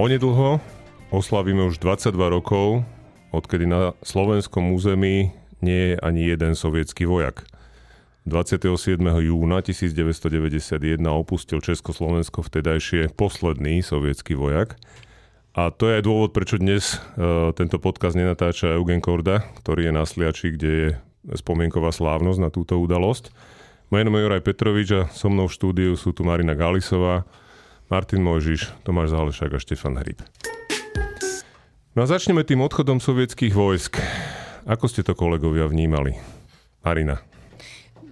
Onedlho oslavíme už 22 rokov, odkedy na slovenskom území nie je ani jeden sovietský vojak. 27. júna 1991 opustil Československo vtedajšie posledný sovietský vojak. A to je aj dôvod, prečo dnes uh, tento podcast nenatáča Eugen Korda, ktorý je na Sliači, kde je spomienková slávnosť na túto udalosť. Moje meno je Juraj Petrovič a so mnou v štúdiu sú tu Marina Galisová, Martin Mojžiš, Tomáš Zálešák a Štefan Hryb. No a začneme tým odchodom sovietských vojsk. Ako ste to kolegovia vnímali? Marina.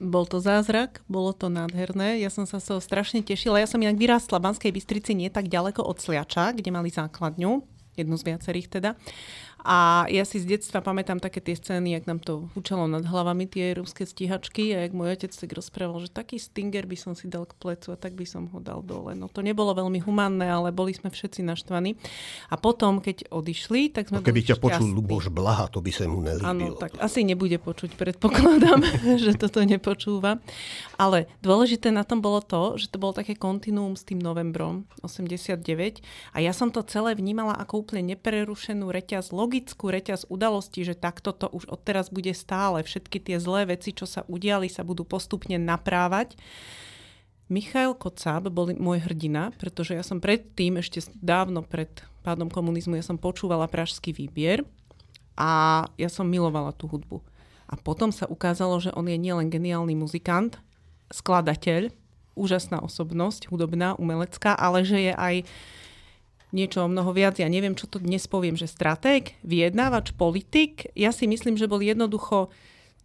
Bol to zázrak, bolo to nádherné, ja som sa z strašne tešila. Ja som inak vyrástla v Banskej Bystrici nie tak ďaleko od Sliača, kde mali základňu, jednu z viacerých teda. A ja si z detstva pamätám také tie scény, jak nám to učilo nad hlavami tie ruské stíhačky a jak môj otec tak rozprával, že taký stinger by som si dal k plecu a tak by som ho dal dole. No to nebolo veľmi humánne, ale boli sme všetci naštvaní. A potom, keď odišli, tak sme no, Keby ťa počul Luboš Blaha, to by sa mu nelíbilo. Áno, tak asi nebude počuť, predpokladám, že toto nepočúva. Ale dôležité na tom bolo to, že to bolo také kontinuum s tým novembrom 89 a ja som to celé vnímala ako úplne neprerušenú reťaz logickú reťaz udalostí, že takto to už odteraz bude stále. Všetky tie zlé veci, čo sa udiali, sa budú postupne naprávať. Michail Kocáb bol môj hrdina, pretože ja som predtým, ešte dávno pred pádom komunizmu, ja som počúvala Pražský výbier a ja som milovala tú hudbu. A potom sa ukázalo, že on je nielen geniálny muzikant, skladateľ, úžasná osobnosť, hudobná, umelecká, ale že je aj niečo o mnoho viac. Ja neviem, čo to dnes poviem, že stratég, vyjednávač, politik. Ja si myslím, že bol jednoducho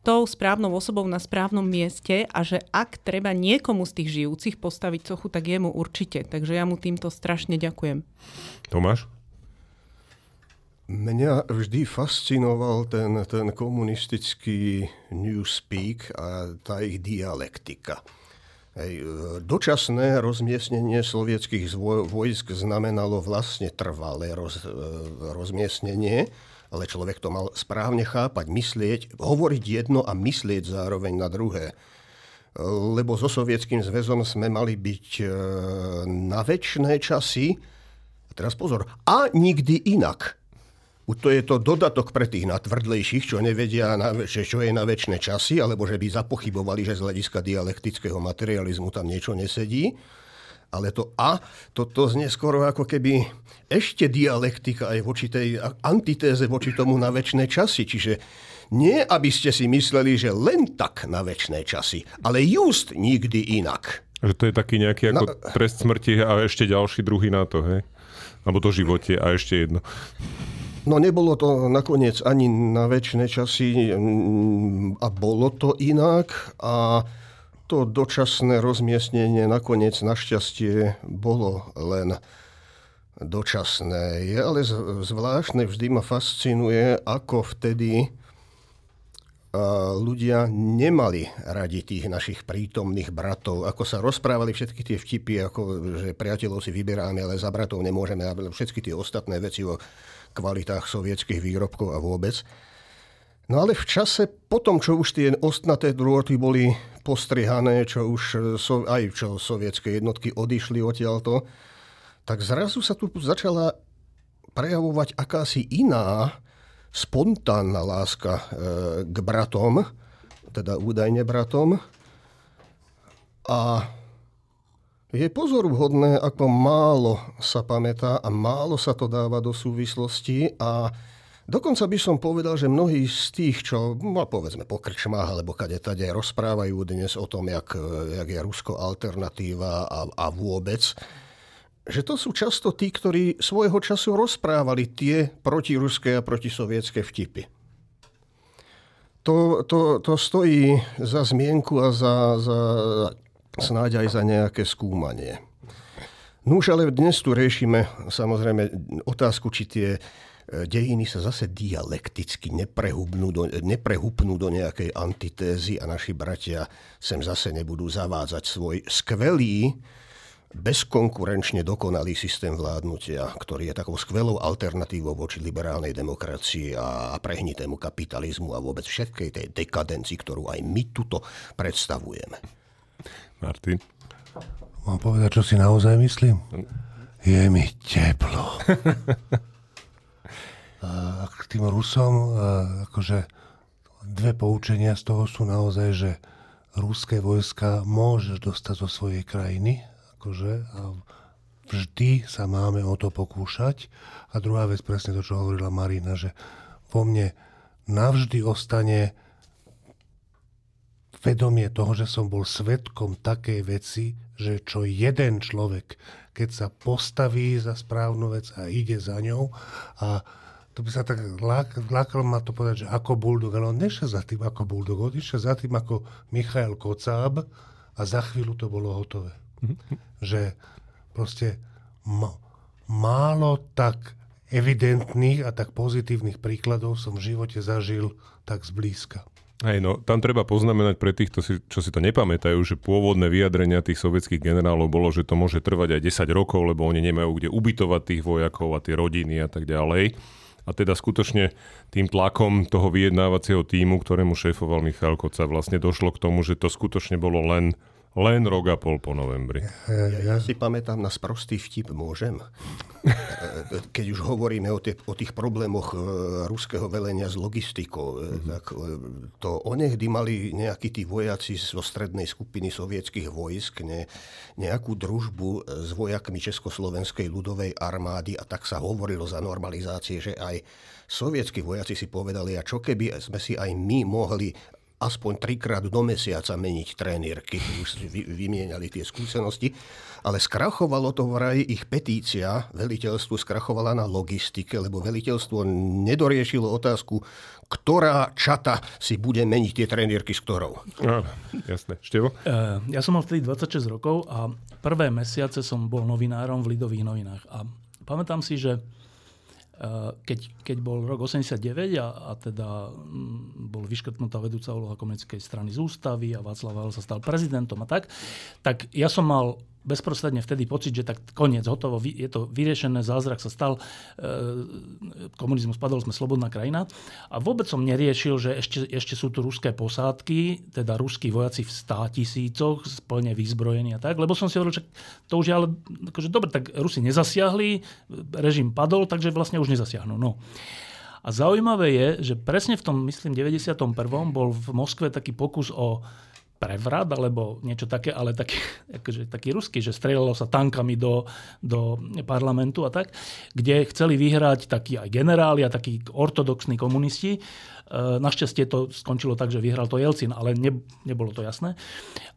tou správnou osobou na správnom mieste a že ak treba niekomu z tých žijúcich postaviť sochu, tak jemu určite. Takže ja mu týmto strašne ďakujem. Tomáš? Mňa vždy fascinoval ten, ten komunistický newspeak a tá ich dialektika. E, dočasné rozmiestnenie sovietských vojsk znamenalo vlastne trvalé roz, e, rozmiestnenie, ale človek to mal správne chápať, myslieť, hovoriť jedno a myslieť zároveň na druhé. E, lebo so Sovietským zväzom sme mali byť na väčšie časy, teraz pozor, a nikdy inak. To je to dodatok pre tých natvrdlejších, čo nevedia, že čo je na väčšie časy, alebo že by zapochybovali, že z hľadiska dialektického materializmu tam niečo nesedí. Ale to a, to, to znie skoro ako keby ešte dialektika aj voči tej antitéze voči tomu na väčšie časy. Čiže nie, aby ste si mysleli, že len tak na väčšie časy, ale just nikdy inak. Že to je taký nejaký ako na... trest smrti a ešte ďalší druhý na to, hej? Alebo to živote a ešte jedno. No nebolo to nakoniec ani na väčšie časy mm, a bolo to inak a to dočasné rozmiestnenie nakoniec našťastie bolo len dočasné. Je ale zvláštne, vždy ma fascinuje, ako vtedy ľudia nemali radi tých našich prítomných bratov. Ako sa rozprávali všetky tie vtipy, ako že priateľov si vyberáme, ale za bratov nemôžeme. Všetky tie ostatné veci o kvalitách sovietských výrobkov a vôbec. No ale v čase, potom čo už tie ostnaté drôty boli postrihané, čo už so, aj čo sovietské jednotky odišli odtiaľto, tak zrazu sa tu začala prejavovať akási iná spontánna láska e, k bratom, teda údajne bratom. A je pozoruhodné, ako málo sa pamätá a málo sa to dáva do súvislosti a dokonca by som povedal, že mnohí z tých, čo no, povedzme po krčmách alebo kade tade rozprávajú dnes o tom, jak, jak je Rusko alternatíva a, a vôbec, že to sú často tí, ktorí svojho času rozprávali tie protiruské a protisovietské vtipy. To, to, to stojí za zmienku a za, za snáď aj za nejaké skúmanie. No už ale dnes tu riešime samozrejme otázku, či tie e, dejiny sa zase dialekticky neprehupnú do, neprehupnú do nejakej antitézy a naši bratia sem zase nebudú zavádzať svoj skvelý, bezkonkurenčne dokonalý systém vládnutia, ktorý je takou skvelou alternatívou voči liberálnej demokracii a prehnitému kapitalizmu a vôbec všetkej tej dekadencii, ktorú aj my tuto predstavujeme. Martin? Mám povedať, čo si naozaj myslím? je mi teplo. a k tým Rusom, akože dve poučenia z toho sú naozaj, že ruské vojska môžeš dostať zo svojej krajiny, akože, a vždy sa máme o to pokúšať. A druhá vec, presne to, čo hovorila Marina, že vo mne navždy ostane vedomie toho, že som bol svetkom takej veci, že čo jeden človek, keď sa postaví za správnu vec a ide za ňou a to by sa tak lákalo ma to povedať, že ako buldog, ale on nešiel za tým ako buldog, on išiel za tým ako Michael Kocáb a za chvíľu to bolo hotové. že proste ma, málo tak evidentných a tak pozitívnych príkladov som v živote zažil tak zblízka. Hej, no tam treba poznamenať pre tých, čo si to nepamätajú, že pôvodné vyjadrenia tých sovietských generálov bolo, že to môže trvať aj 10 rokov, lebo oni nemajú kde ubytovať tých vojakov a tie rodiny a tak ďalej. A teda skutočne tým tlakom toho vyjednávacieho týmu, ktorému šéfoval Michal Koca, vlastne došlo k tomu, že to skutočne bolo len len rok a pol po novembri. Ja, ja si pamätám na sprostý vtip, môžem? Keď už hovoríme o, tie, o tých problémoch ruského velenia s logistikou, mm-hmm. tak to onehdy mali nejakí tí vojaci zo strednej skupiny sovietských vojsk ne, nejakú družbu s vojakmi Československej ľudovej armády a tak sa hovorilo za normalizácie, že aj sovietskí vojaci si povedali, a čo keby sme si aj my mohli aspoň trikrát do mesiaca meniť trénierky, už vy, vymieniali tie skúsenosti, ale skrachovalo to vraj ich petícia, veliteľstvu skrachovala na logistike, lebo veliteľstvo nedoriešilo otázku, ktorá čata si bude meniť tie trénierky s ktorou. Áno, jasné. Števo? Uh, ja som mal vtedy 26 rokov a prvé mesiace som bol novinárom v Lidových novinách. A pamätám si, že keď, keď bol rok 89 a, a teda mm, bol vyškrtnutá vedúca úloha komunistickej strany z ústavy a Václav Havel sa stal prezidentom a tak, tak ja som mal bezprostredne vtedy pocit, že tak koniec, hotovo, je to vyriešené, zázrak sa stal, e, komunizmus padol, sme slobodná krajina. A vôbec som neriešil, že ešte, ešte sú tu ruské posádky, teda ruskí vojaci v stá tisícoch, plne vyzbrojení a tak, lebo som si hovoril, že to už je ale, akože dobre, tak Rusi nezasiahli, režim padol, takže vlastne už nezasiahnu. No. A zaujímavé je, že presne v tom, myslím, 91. bol v Moskve taký pokus o prevrat alebo niečo také, ale taký, akože, taký ruský, že strelalo sa tankami do, do parlamentu a tak, kde chceli vyhrať takí aj generáli a takí ortodoxní komunisti. E, našťastie to skončilo tak, že vyhral to Jelcin, ale ne, nebolo to jasné.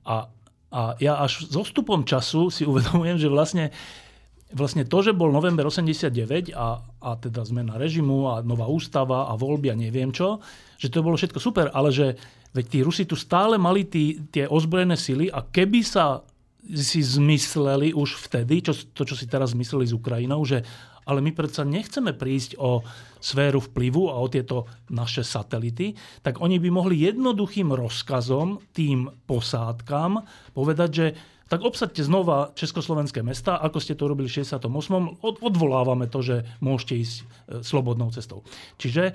A, a ja až s ostupom času si uvedomujem, že vlastne vlastne to, že bol november 89 a, a teda zmena režimu a nová ústava a voľby a neviem čo, že to bolo všetko super, ale že Veď tí Rusi tu stále mali tí, tie ozbrojené sily a keby sa si zmysleli už vtedy, čo, to, čo si teraz zmysleli s Ukrajinou, že ale my predsa nechceme prísť o sféru vplyvu a o tieto naše satelity, tak oni by mohli jednoduchým rozkazom tým posádkam povedať, že tak obsadte znova československé mesta, ako ste to robili v 68. Odvolávame to, že môžete ísť e, slobodnou cestou. Čiže e,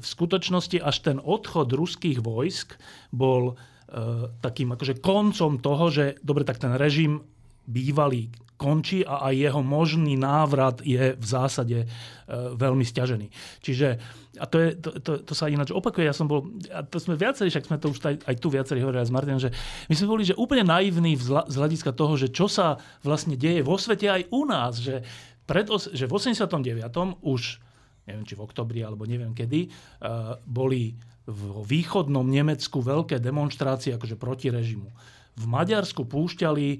v skutočnosti až ten odchod ruských vojsk bol e, takým akože koncom toho, že dobre, tak ten režim bývalý končí a aj jeho možný návrat je v zásade veľmi stiažený. Čiže a to, je, to, to, to sa ináč opakuje. Ja som bol, a to sme viacerí, však sme to už aj, aj tu viacerí hovorili s Martinom, že my sme boli že úplne naivní z hľadiska toho, že čo sa vlastne deje vo svete aj u nás, že, pred, že v 89. už neviem, či v oktobri alebo neviem kedy, uh, boli v východnom Nemecku veľké demonstrácie akože proti režimu. V Maďarsku púšťali e,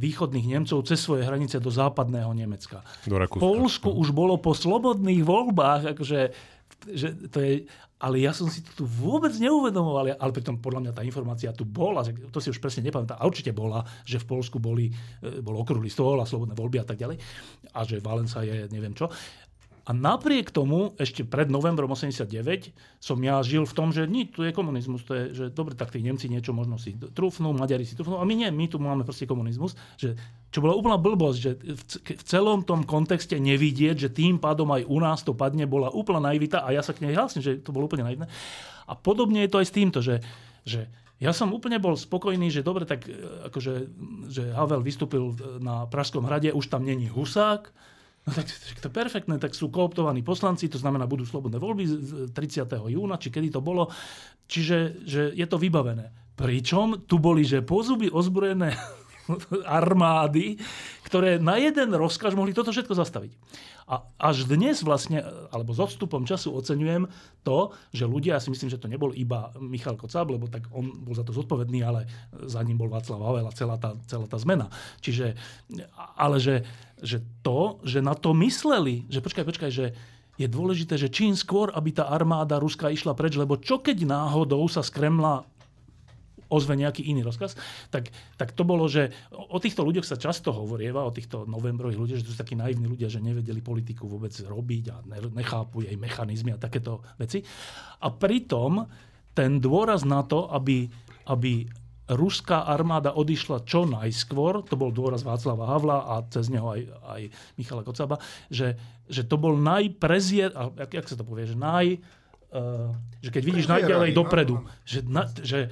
východných Nemcov cez svoje hranice do západného Nemecka. Do v Polsku už bolo po slobodných voľbách akože že to je, ale ja som si to tu vôbec neuvedomoval, ale pritom podľa mňa tá informácia tu bola, to si už presne nepamätám, a určite bola, že v Polsku boli, e, bol okrúhly stôl a slobodné voľby a tak ďalej, a že Valenca je neviem čo. A napriek tomu, ešte pred novembrom 89, som ja žil v tom, že nie, tu je komunizmus, to je, že dobre, tak tí Nemci niečo možno si trúfnú, Maďari si trúfnú, a my nie, my tu máme proste komunizmus, že, čo bola úplná blbosť, že v, celom tom kontexte nevidieť, že tým pádom aj u nás to padne, bola úplná naivita a ja sa k nej hlasím, že to bolo úplne naivné. A podobne je to aj s týmto, že, že Ja som úplne bol spokojný, že dobre, tak e, akože, že Havel vystúpil na Pražskom hrade, už tam není Husák, No tak to je perfektné, tak sú kooptovaní poslanci, to znamená, budú slobodné voľby 30. júna, či kedy to bolo. Čiže že je to vybavené. Pričom tu boli, že pozuby ozbrojené armády, ktoré na jeden rozkaz mohli toto všetko zastaviť. A až dnes vlastne, alebo s odstupom času oceňujem to, že ľudia, ja si myslím, že to nebol iba Michal Kocáb, lebo tak on bol za to zodpovedný, ale za ním bol Václav Havel a celá tá, celá tá zmena. Čiže, ale že, že to, že na to mysleli, že počkaj, počkaj, že je dôležité, že čím skôr, aby tá armáda ruská išla preč, lebo čo keď náhodou sa z Kremla ozve nejaký iný rozkaz, tak, tak to bolo, že o týchto ľuďoch sa často hovorieva, o týchto novembrových ľuďoch, že to sú takí naivní ľudia, že nevedeli politiku vôbec robiť a nechápu jej mechanizmy a takéto veci. A pritom ten dôraz na to, aby, aby ruská armáda odišla čo najskôr, to bol dôraz Václava Havla a cez neho aj, aj Michala Kocaba, že, že to bol najprezier, jak, jak sa to povie, že naj, uh, že keď vidíš najďalej dopredu, že, na, že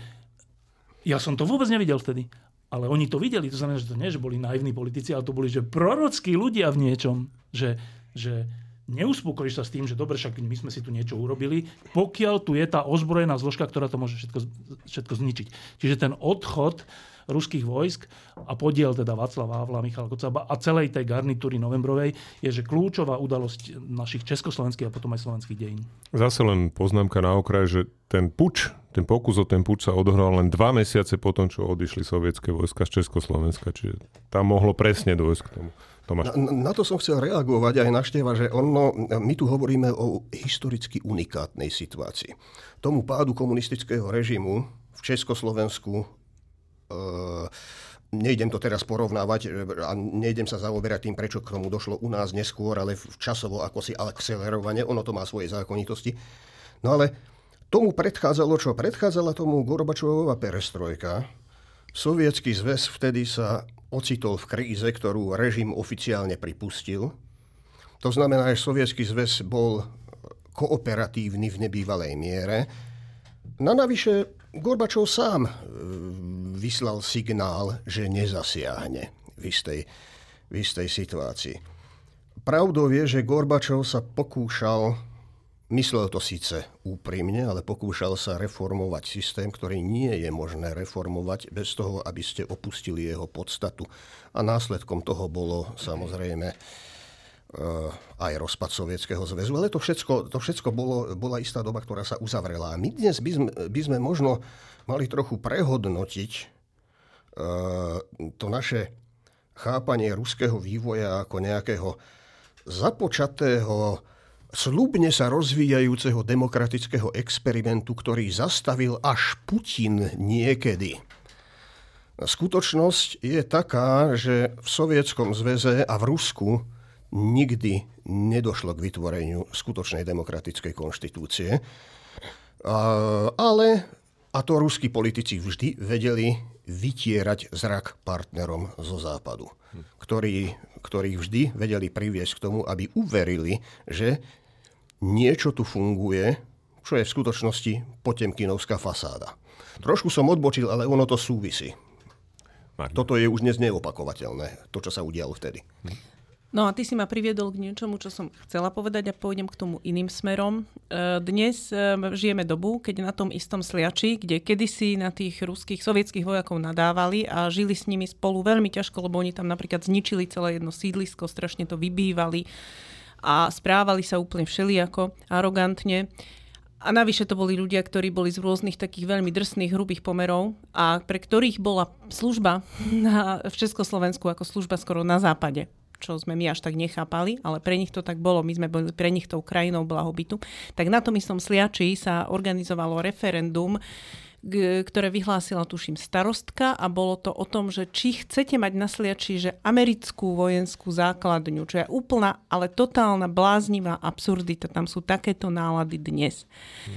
ja som to vôbec nevidel vtedy. Ale oni to videli, to znamená, že to nie, že boli naivní politici, ale to boli, že prorockí ľudia v niečom. Že, že neuspokojíš sa s tým, že dobre, však my sme si tu niečo urobili, pokiaľ tu je tá ozbrojená zložka, ktorá to môže všetko, všetko zničiť. Čiže ten odchod ruských vojsk a podiel teda Václava Havla, Michal Kocaba a celej tej garnitúry novembrovej je, že kľúčová udalosť našich československých a potom aj slovenských dejín. Zase len poznámka na okraj, že ten puč, ten pokus o ten puč sa odohral len dva mesiace po tom, čo odišli sovietské vojska z Československa, čiže tam mohlo presne dôjsť k tomu. Tomáš. Na, na to som chcel reagovať aj na števa, že ono, my tu hovoríme o historicky unikátnej situácii. Tomu pádu komunistického režimu v Československu Ehm, nejdem to teraz porovnávať e, a nejdem sa zaoberať tým, prečo k tomu došlo u nás neskôr, ale v časovo ako si akcelerovanie, ono to má svoje zákonitosti. No ale tomu predchádzalo, čo predchádzala tomu Gorbačovova perestrojka. Sovietský zväz vtedy sa ocitol v kríze, ktorú režim oficiálne pripustil. To znamená, že Sovietský zväz bol kooperatívny v nebývalej miere. Na navyše Gorbačov sám e, vyslal signál, že nezasiahne v istej, v istej situácii. Pravdou je, že Gorbačov sa pokúšal, myslel to síce úprimne, ale pokúšal sa reformovať systém, ktorý nie je možné reformovať bez toho, aby ste opustili jeho podstatu. A následkom toho bolo samozrejme Eh, aj rozpad Sovietskeho zväzu, ale to všetko, to všetko bolo, bola istá doba, ktorá sa uzavrela. A my dnes by sme, by sme možno mali trochu prehodnotiť uh, to naše chápanie ruského vývoja ako nejakého započatého, slubne sa rozvíjajúceho demokratického experimentu, ktorý zastavil až Putin niekedy. Skutočnosť je taká, že v Sovietskom zväze a v Rusku nikdy nedošlo k vytvoreniu skutočnej demokratickej konštitúcie. Ale, a to ruskí politici vždy vedeli vytierať zrak partnerom zo západu, ktorí, ktorí vždy vedeli priviesť k tomu, aby uverili, že niečo tu funguje, čo je v skutočnosti potemkinovská fasáda. Trošku som odbočil, ale ono to súvisí. Martin. Toto je už dnes neopakovateľné, to, čo sa udialo vtedy. No a ty si ma priviedol k niečomu, čo som chcela povedať a pôjdem k tomu iným smerom. E, dnes e, žijeme dobu, keď na tom istom sliači, kde kedysi na tých ruských, sovietských vojakov nadávali a žili s nimi spolu veľmi ťažko, lebo oni tam napríklad zničili celé jedno sídlisko, strašne to vybývali a správali sa úplne všelijako, arogantne. A navyše to boli ľudia, ktorí boli z rôznych takých veľmi drsných, hrubých pomerov a pre ktorých bola služba na, v Československu ako služba skoro na západe čo sme my až tak nechápali, ale pre nich to tak bolo, my sme boli pre nich tou krajinou blahobytu, tak na tom istom Sliači sa organizovalo referendum, ktoré vyhlásila, tuším, starostka a bolo to o tom, že či chcete mať na Sliači, že americkú vojenskú základňu, čo je úplná, ale totálna bláznivá absurdita. Tam sú takéto nálady dnes.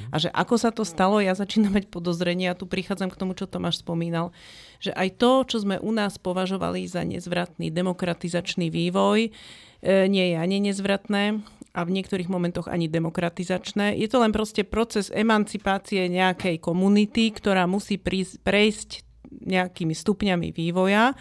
A že ako sa to stalo, ja začínam mať podozrenia, a tu prichádzam k tomu, čo Tomáš spomínal, že aj to, čo sme u nás považovali za nezvratný demokratizačný vývoj, e, nie je ani nezvratné a v niektorých momentoch ani demokratizačné. Je to len proste proces emancipácie nejakej komunity, ktorá musí prejsť nejakými stupňami vývoja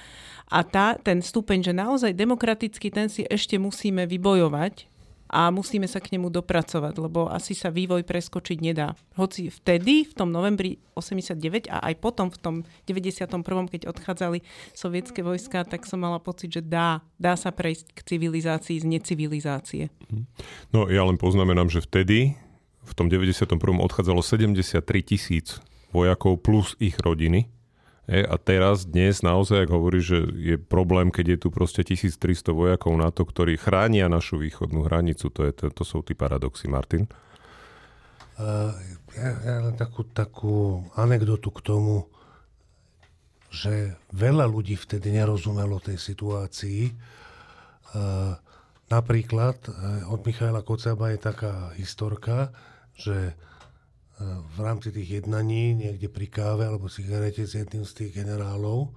a tá, ten stupeň, že naozaj demokraticky ten si ešte musíme vybojovať a musíme sa k nemu dopracovať, lebo asi sa vývoj preskočiť nedá. Hoci vtedy, v tom novembri 89 a aj potom v tom 91., keď odchádzali sovietské vojska, tak som mala pocit, že dá, dá sa prejsť k civilizácii z necivilizácie. No ja len poznamenám, že vtedy, v tom 91. odchádzalo 73 tisíc vojakov plus ich rodiny E, a teraz, dnes naozaj, ak hovorí, že je problém, keď je tu proste 1300 vojakov na to, ktorí chránia našu východnú hranicu. To, je, to, to sú tí paradoxy, Martin. Uh, ja, ja len takú, takú anekdotu k tomu, že veľa ľudí vtedy nerozumelo tej situácii. Uh, napríklad uh, od Michaela Kocaba je taká historka, že v rámci tých jednaní niekde pri káve alebo cigarete s jedným z tých generálov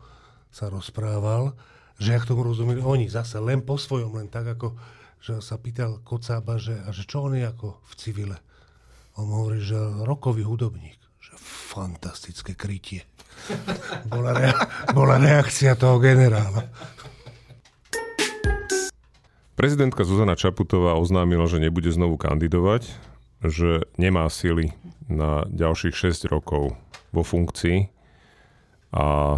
sa rozprával, že jak tomu rozumeli oni zase len po svojom, len tak ako, že sa pýtal Kocába, že, a že čo on je ako v civile. On hovorí, že rokový hudobník, že fantastické krytie. bola, rea- bola reakcia toho generála. Prezidentka Zuzana Čaputová oznámila, že nebude znovu kandidovať, že nemá sily na ďalších 6 rokov vo funkcii a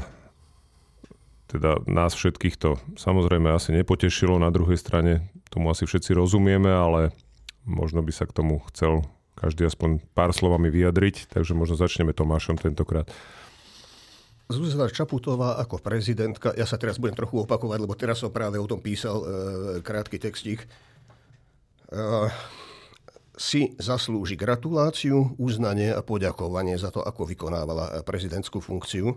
teda nás všetkých to samozrejme asi nepotešilo. Na druhej strane tomu asi všetci rozumieme, ale možno by sa k tomu chcel každý aspoň pár slovami vyjadriť, takže možno začneme Tomášom tentokrát. Zuzana Čaputová ako prezidentka, ja sa teraz budem trochu opakovať, lebo teraz som práve o tom písal e, krátky textík. E, si zaslúži gratuláciu, uznanie a poďakovanie za to, ako vykonávala prezidentskú funkciu. E,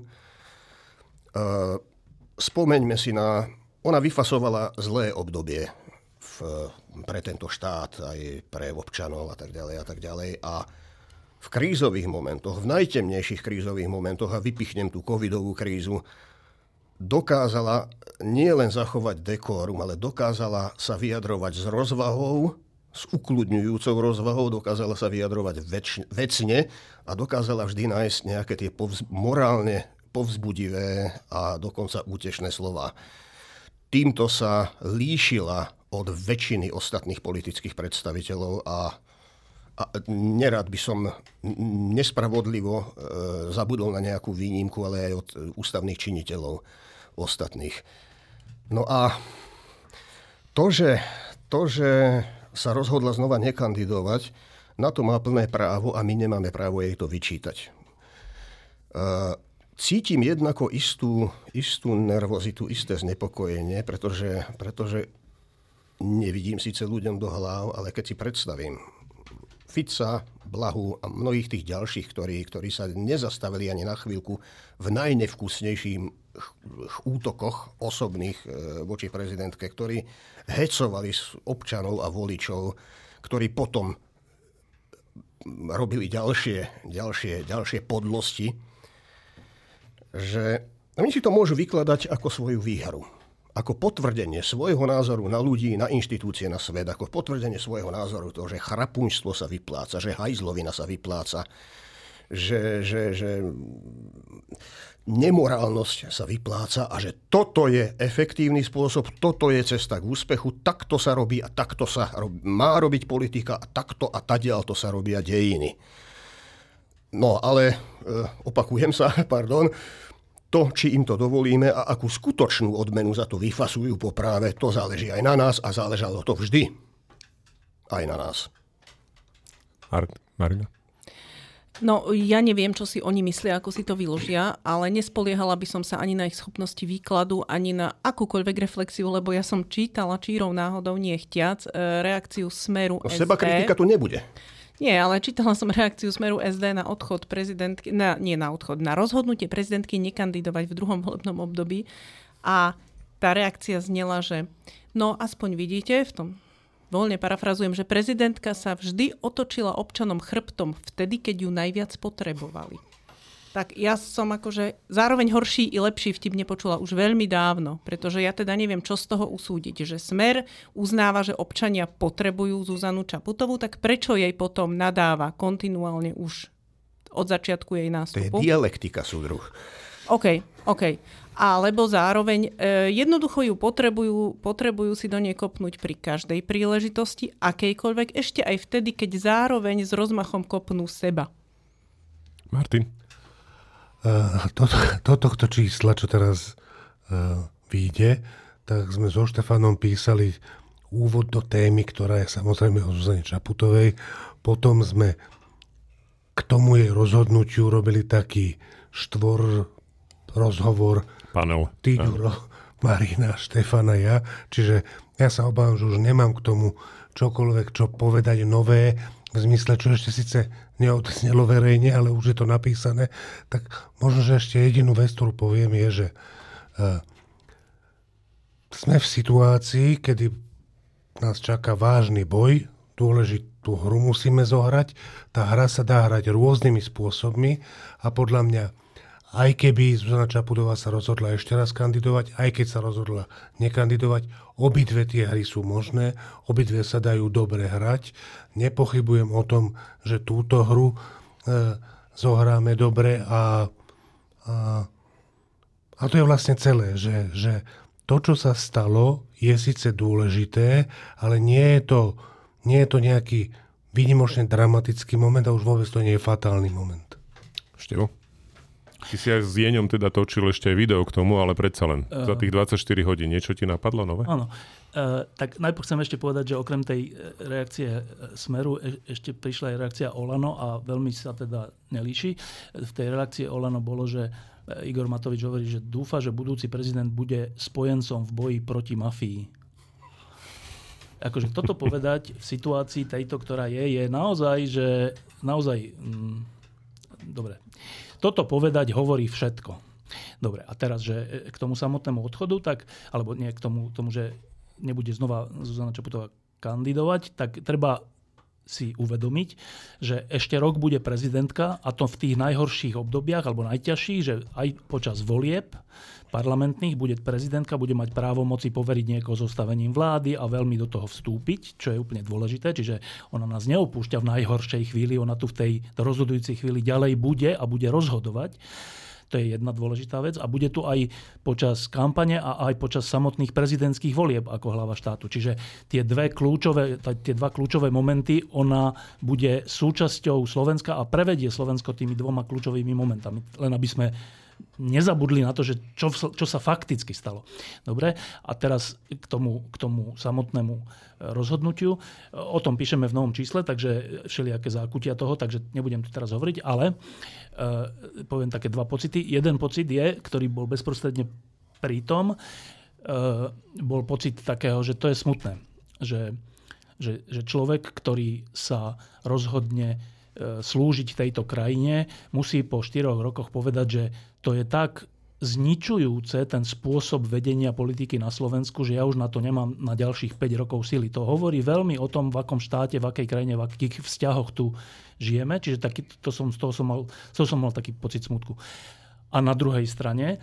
spomeňme si na... Ona vyfasovala zlé obdobie v, pre tento štát, aj pre občanov a tak ďalej a tak ďalej. A v krízových momentoch, v najtemnejších krízových momentoch, a vypichnem tú covidovú krízu, dokázala nielen zachovať dekórum, ale dokázala sa vyjadrovať s rozvahou, s ukludňujúcou rozvahou, dokázala sa vyjadrovať väč- vecne a dokázala vždy nájsť nejaké tie povz- morálne povzbudivé a dokonca útešné slova. Týmto sa líšila od väčšiny ostatných politických predstaviteľov a, a nerad by som nespravodlivo e, zabudol na nejakú výnimku, ale aj od ústavných činiteľov ostatných. No a to, že, to, že sa rozhodla znova nekandidovať, na to má plné právo a my nemáme právo jej to vyčítať. Cítim jednako istú, istú nervozitu, isté znepokojenie, pretože, pretože nevidím síce ľuďom do hlav, ale keď si predstavím Fica, Blahu a mnohých tých ďalších, ktorí, ktorí sa nezastavili ani na chvíľku v najnevkusnejších útokoch osobných e, voči prezidentke, ktorí hecovali občanov a voličov, ktorí potom robili ďalšie, ďalšie, ďalšie podlosti, že oni si to môžu vykladať ako svoju výhru. Ako potvrdenie svojho názoru na ľudí, na inštitúcie, na svet, ako potvrdenie svojho názoru toho, že chrapuňstvo sa vypláca, že hajzlovina sa vypláca, že, že, že nemorálnosť sa vypláca a že toto je efektívny spôsob, toto je cesta k úspechu, takto sa robí a takto sa robí, má robiť politika a takto a tadiaľ to sa robia dejiny. No ale, e, opakujem sa, pardon, to, či im to dovolíme a akú skutočnú odmenu za to vyfasujú po práve, to záleží aj na nás a záležalo to vždy aj na nás. Marina? No, ja neviem, čo si oni myslia, ako si to vyložia, ale nespoliehala by som sa ani na ich schopnosti výkladu, ani na akúkoľvek reflexiu, lebo ja som čítala čírov náhodou nechtiac e, reakciu Smeru no, SD. Seba kritika tu nebude. Nie, ale čítala som reakciu Smeru SD na odchod prezidentky, na, nie na odchod, na rozhodnutie prezidentky nekandidovať v druhom volebnom období. A tá reakcia znela, že no aspoň vidíte, v tom voľne parafrazujem, že prezidentka sa vždy otočila občanom chrbtom vtedy, keď ju najviac potrebovali. tak ja som akože zároveň horší i lepší vtip nepočula už veľmi dávno, pretože ja teda neviem, čo z toho usúdiť, že Smer uznáva, že občania potrebujú Zuzanu Čaputovú, tak prečo jej potom nadáva kontinuálne už od začiatku jej nástupu? To je dialektika, súdruh. OK, OK. Alebo zároveň e, jednoducho ju potrebujú, potrebujú si do nej kopnúť pri každej príležitosti, akejkoľvek, ešte aj vtedy, keď zároveň s rozmachom kopnú seba. Martin? Uh, to, to, tohto čísla, čo teraz uh, vyjde, tak sme so Štefanom písali úvod do témy, ktorá je samozrejme o Zuzane Čaputovej. Potom sme k tomu jej rozhodnutiu robili taký štvor rozhovor Panel. Týďuro, Marina, Štefana, ja. Čiže ja sa obávam, že už nemám k tomu čokoľvek, čo povedať nové, v zmysle, čo ešte síce neodznelo verejne, ale už je to napísané, tak možno, že ešte jedinú vec, ktorú poviem, je, že uh, sme v situácii, kedy nás čaká vážny boj, dôležitú hru musíme zohrať. Tá hra sa dá hrať rôznymi spôsobmi a podľa mňa aj keby Zuzana Čaputová sa rozhodla ešte raz kandidovať, aj keď sa rozhodla nekandidovať, obidve tie hry sú možné, obidve sa dajú dobre hrať. Nepochybujem o tom, že túto hru e, zohráme dobre a, a, a to je vlastne celé, že, že to, čo sa stalo, je síce dôležité, ale nie je to, nie je to nejaký výnimočne dramatický moment a už vôbec to nie je fatálny moment. Števo? Ty si aj s Jeňom teda točil ešte aj video k tomu, ale predsa len uh, za tých 24 hodín niečo ti napadlo nové? Áno. Uh, tak najprv chcem ešte povedať, že okrem tej e, reakcie Smeru e- ešte prišla aj reakcia Olano a veľmi sa teda nelíši. V tej reakcii Olano bolo, že Igor Matovič hovorí, že dúfa, že budúci prezident bude spojencom v boji proti mafii. Akože toto povedať v situácii tejto, ktorá je, je naozaj, že naozaj... Mm, dobre. Toto povedať hovorí všetko. Dobre, a teraz, že k tomu samotnému odchodu, tak, alebo nie k tomu, tomu že nebude znova Zuzana Čaputová kandidovať, tak treba si uvedomiť, že ešte rok bude prezidentka a to v tých najhorších obdobiach alebo najťažších, že aj počas volieb parlamentných bude prezidentka, bude mať právo moci poveriť niekoho zostavením vlády a veľmi do toho vstúpiť, čo je úplne dôležité. Čiže ona nás neopúšťa v najhoršej chvíli, ona tu v tej rozhodujúcej chvíli ďalej bude a bude rozhodovať. To je jedna dôležitá vec. A bude tu aj počas kampane a aj počas samotných prezidentských volieb ako hlava štátu. Čiže tie, dve kľúčové, tie dva kľúčové momenty, ona bude súčasťou Slovenska a prevedie Slovensko tými dvoma kľúčovými momentami. Len aby sme nezabudli na to, že čo, čo sa fakticky stalo. Dobre, a teraz k tomu, k tomu samotnému e, rozhodnutiu. O tom píšeme v novom čísle, takže všelijaké zákutia toho, takže nebudem tu teraz hovoriť, ale uh, poviem také dva pocity. Jeden pocit je, ktorý bol bezprostredne prítom, uh, bol pocit takého, že to je smutné. Že, že, že človek, ktorý sa rozhodne E, slúžiť tejto krajine, musí po štyroch rokoch povedať, že to je tak zničujúce ten spôsob vedenia politiky na Slovensku, že ja už na to nemám na ďalších 5 rokov sily. To hovorí veľmi o tom, v akom štáte, v akej krajine, v akých vzťahoch tu žijeme. Čiže taký, to som, z toho som mal, z toho som mal taký pocit smutku. A na druhej strane,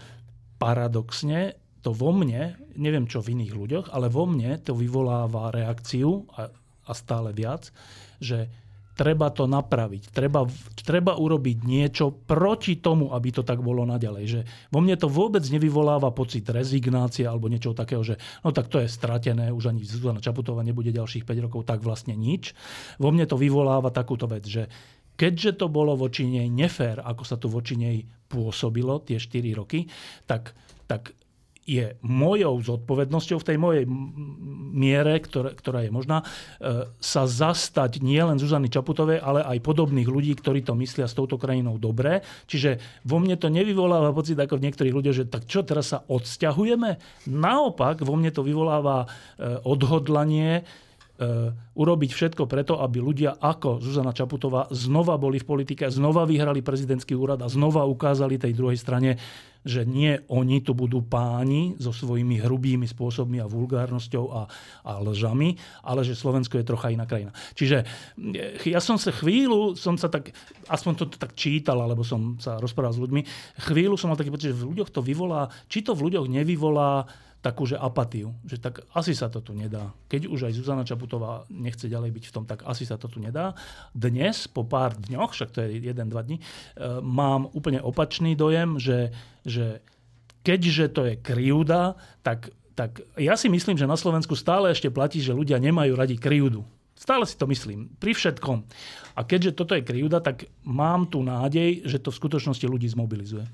paradoxne, to vo mne, neviem čo v iných ľuďoch, ale vo mne to vyvoláva reakciu a, a stále viac, že treba to napraviť. Treba, treba urobiť niečo proti tomu, aby to tak bolo naďalej. Že vo mne to vôbec nevyvoláva pocit rezignácie alebo niečo takého, že no tak to je stratené, už ani Zuzana Čaputová nebude ďalších 5 rokov, tak vlastne nič. Vo mne to vyvoláva takúto vec, že keďže to bolo voči nej nefér, ako sa tu voči nej pôsobilo tie 4 roky, tak, tak je mojou zodpovednosťou v tej mojej miere, ktorá, ktorá je možná, e, sa zastať nielen Zuzany Čaputovej, ale aj podobných ľudí, ktorí to myslia s touto krajinou dobre. Čiže vo mne to nevyvoláva pocit ako v niektorých ľuďoch, že tak čo, teraz sa odsťahujeme? Naopak, vo mne to vyvoláva e, odhodlanie urobiť všetko preto, aby ľudia ako Zuzana Čaputová znova boli v politike, znova vyhrali prezidentský úrad a znova ukázali tej druhej strane, že nie oni tu budú páni so svojimi hrubými spôsobmi a vulgárnosťou a, a lžami, ale že Slovensko je trocha iná krajina. Čiže eh, ja som sa chvíľu, som sa tak, aspoň to tak čítal, alebo som sa rozprával s ľuďmi, chvíľu som mal taký pocit, že v ľuďoch to vyvolá, či to v ľuďoch nevyvolá takú, že apatiu, že tak asi sa to tu nedá. Keď už aj Zuzana Čaputová nechce ďalej byť v tom, tak asi sa to tu nedá. Dnes, po pár dňoch, však to je jeden, dva dní, e, mám úplne opačný dojem, že, že keďže to je kryúda, tak, tak ja si myslím, že na Slovensku stále ešte platí, že ľudia nemajú radi kryúdu. Stále si to myslím, pri všetkom. A keďže toto je kryúda, tak mám tu nádej, že to v skutočnosti ľudí zmobilizuje.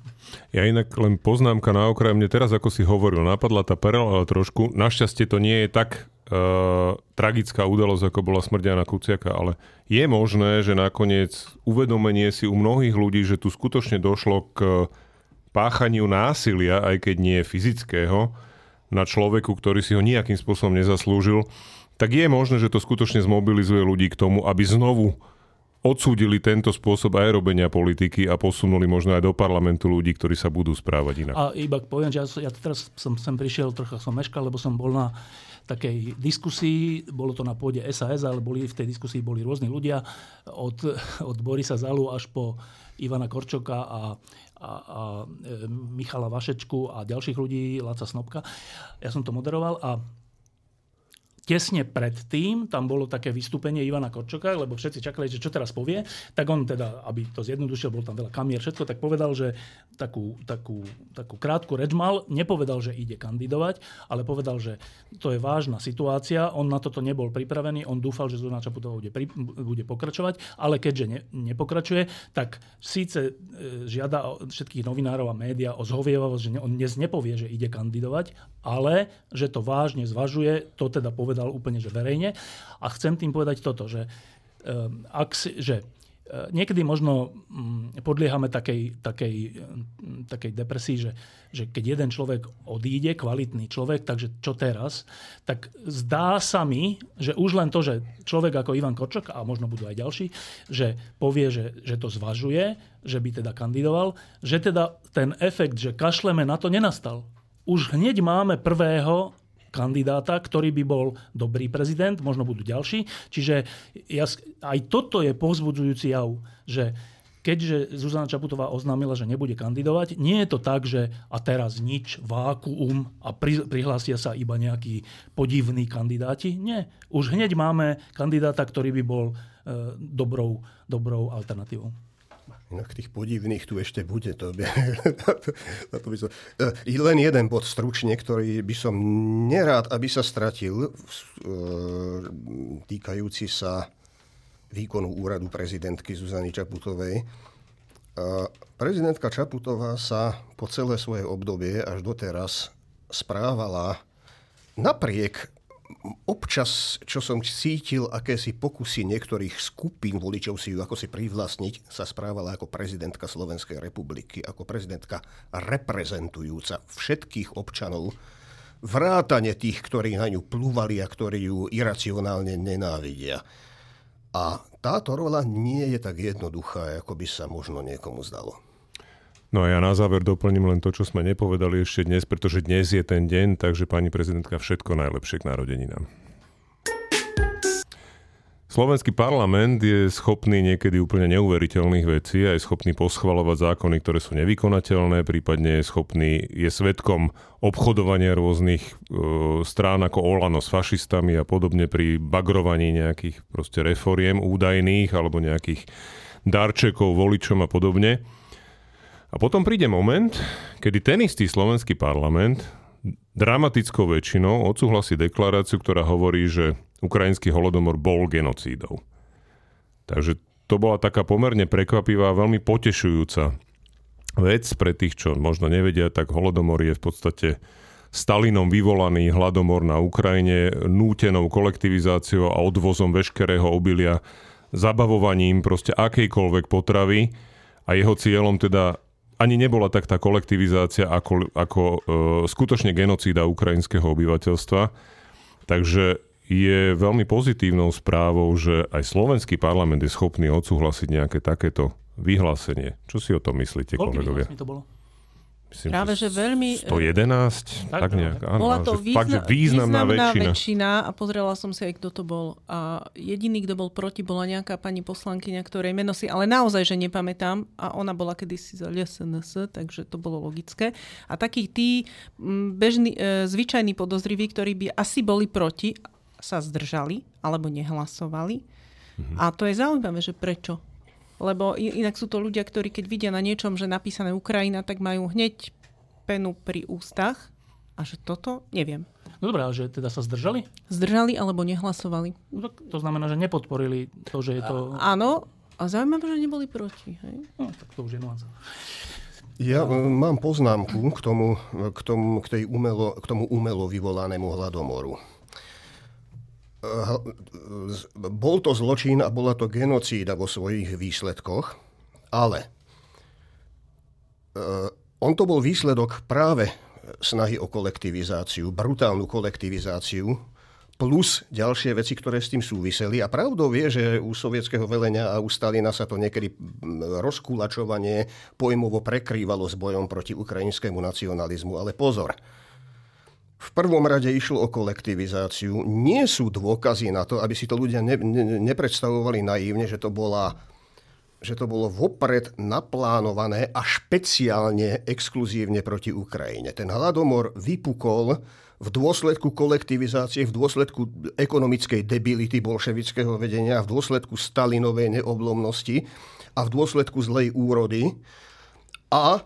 Ja inak len poznámka na okraj. Mne teraz, ako si hovoril, napadla tá perla trošku. Našťastie to nie je tak uh, tragická udalosť, ako bola smrť Jana Kuciaka, ale je možné, že nakoniec uvedomenie si u mnohých ľudí, že tu skutočne došlo k páchaniu násilia, aj keď nie fyzického, na človeku, ktorý si ho nejakým spôsobom nezaslúžil, tak je možné, že to skutočne zmobilizuje ľudí k tomu, aby znovu odsúdili tento spôsob aj robenia politiky a posunuli možno aj do parlamentu ľudí, ktorí sa budú správať inak. A iba poviem, že ja, ja teraz som sem prišiel, trocha som meškal, lebo som bol na takej diskusii, bolo to na pôde SAS, ale boli, v tej diskusii boli rôzni ľudia, od, od Borisa Zalu až po Ivana Korčoka a, a, a e, Michala Vašečku a ďalších ľudí, Laca Snopka. Ja som to moderoval a tesne predtým tam bolo také vystúpenie Ivana Korčoka, lebo všetci čakali, že čo teraz povie, tak on teda, aby to zjednodušil, bol tam veľa kamier, všetko, tak povedal, že takú, takú, takú krátku reč mal, nepovedal, že ide kandidovať, ale povedal, že to je vážna situácia, on na toto nebol pripravený, on dúfal, že Zuzana Čaputová bude, bude pokračovať, ale keďže ne, nepokračuje, tak síce e, žiada všetkých novinárov a médiá o zhovievavosť, že on dnes nepovie, že ide kandidovať, ale že to vážne zvažuje, to teda povedal povedal úplne že verejne. A chcem tým povedať toto, že, ehm, ak si, že e, niekedy možno mm, podliehame takej, takej, mm, takej depresii, že, že keď jeden človek odíde, kvalitný človek, takže čo teraz, tak zdá sa mi, že už len to, že človek ako Ivan Korčok, a možno budú aj ďalší, že povie, že, že to zvažuje, že by teda kandidoval, že teda ten efekt, že kašleme na to, nenastal. Už hneď máme prvého kandidáta, ktorý by bol dobrý prezident, možno budú ďalší. Čiže ja, aj toto je povzbudzujúci jav, že keďže Zuzana Čaputová oznámila, že nebude kandidovať, nie je to tak, že a teraz nič, vákuum a pri, prihlásia sa iba nejakí podivní kandidáti. Nie. Už hneď máme kandidáta, ktorý by bol e, dobrou, dobrou alternatívou. Inak tých podivných tu ešte bude. To by, to by som, e, len jeden bod stručne, ktorý by som nerád, aby sa stratil, e, týkajúci sa výkonu úradu prezidentky Zuzany Čaputovej. E, prezidentka Čaputová sa po celé svoje obdobie až doteraz správala napriek občas, čo som cítil, akési pokusy niektorých skupín voličov si ju ako si privlastniť, sa správala ako prezidentka Slovenskej republiky, ako prezidentka reprezentujúca všetkých občanov, vrátane tých, ktorí na ňu plúvali a ktorí ju iracionálne nenávidia. A táto rola nie je tak jednoduchá, ako by sa možno niekomu zdalo. No a ja na záver doplním len to, čo sme nepovedali ešte dnes, pretože dnes je ten deň, takže pani prezidentka všetko najlepšie k narodeninám. Slovenský parlament je schopný niekedy úplne neuveriteľných vecí a je schopný poschvalovať zákony, ktoré sú nevykonateľné, prípadne je schopný, je svetkom obchodovania rôznych e, strán ako Olano s fašistami a podobne pri bagrovaní nejakých proste reforiem údajných alebo nejakých darčekov voličom a podobne. A potom príde moment, kedy ten istý slovenský parlament dramatickou väčšinou odsúhlasí deklaráciu, ktorá hovorí, že ukrajinský holodomor bol genocídou. Takže to bola taká pomerne prekvapivá, veľmi potešujúca vec pre tých, čo možno nevedia, tak holodomor je v podstate Stalinom vyvolaný hladomor na Ukrajine, nútenou kolektivizáciou a odvozom veškerého obilia, zabavovaním proste akejkoľvek potravy a jeho cieľom teda ani nebola tak tá kolektivizácia ako, ako e, skutočne genocída ukrajinského obyvateľstva. Takže je veľmi pozitívnou správou, že aj slovenský parlament je schopný odsúhlasiť nejaké takéto vyhlásenie. Čo si o tom myslíte, Koľko kolegovia? to bolo? Myslím, Práve, že veľmi... 111, tak, tak nejak. Áno, bola to že význa, fakt, že významná, významná väčšina. väčšina a pozrela som si aj, kto to bol. A jediný, kto bol proti, bola nejaká pani poslankyňa, ktorej meno si ale naozaj, že nepamätám. A ona bola kedysi za LSNS, takže to bolo logické. A takí tí mm, bežní, e, zvyčajní podozriví, ktorí by asi boli proti, sa zdržali alebo nehlasovali. Mhm. A to je zaujímavé, že prečo lebo inak sú to ľudia, ktorí keď vidia na niečom, že napísané Ukrajina, tak majú hneď penu pri ústach a že toto neviem. No dobré, že teda sa zdržali? Zdržali alebo nehlasovali. No, tak to znamená, že nepodporili to, že je to... A, áno, a zaujímavé, že neboli proti. Hej? No, tak to už je nuanca. Ja e, mám poznámku k tomu, k tomu, k tej umelo, k tomu umelo vyvolanému hladomoru. Bol to zločin a bola to genocída vo svojich výsledkoch, ale e, on to bol výsledok práve snahy o kolektivizáciu, brutálnu kolektivizáciu, plus ďalšie veci, ktoré s tým súviseli. A pravdou je, že u sovietského velenia a u Stalina sa to niekedy rozkúlačovanie pojmovo prekrývalo s bojom proti ukrajinskému nacionalizmu. Ale pozor, v prvom rade išlo o kolektivizáciu. Nie sú dôkazy na to, aby si to ľudia ne, ne, nepredstavovali naivne, že to, bola, že to bolo vopred naplánované a špeciálne exkluzívne proti Ukrajine. Ten hladomor vypukol v dôsledku kolektivizácie, v dôsledku ekonomickej debility bolševického vedenia, v dôsledku Stalinovej neoblomnosti a v dôsledku zlej úrody. A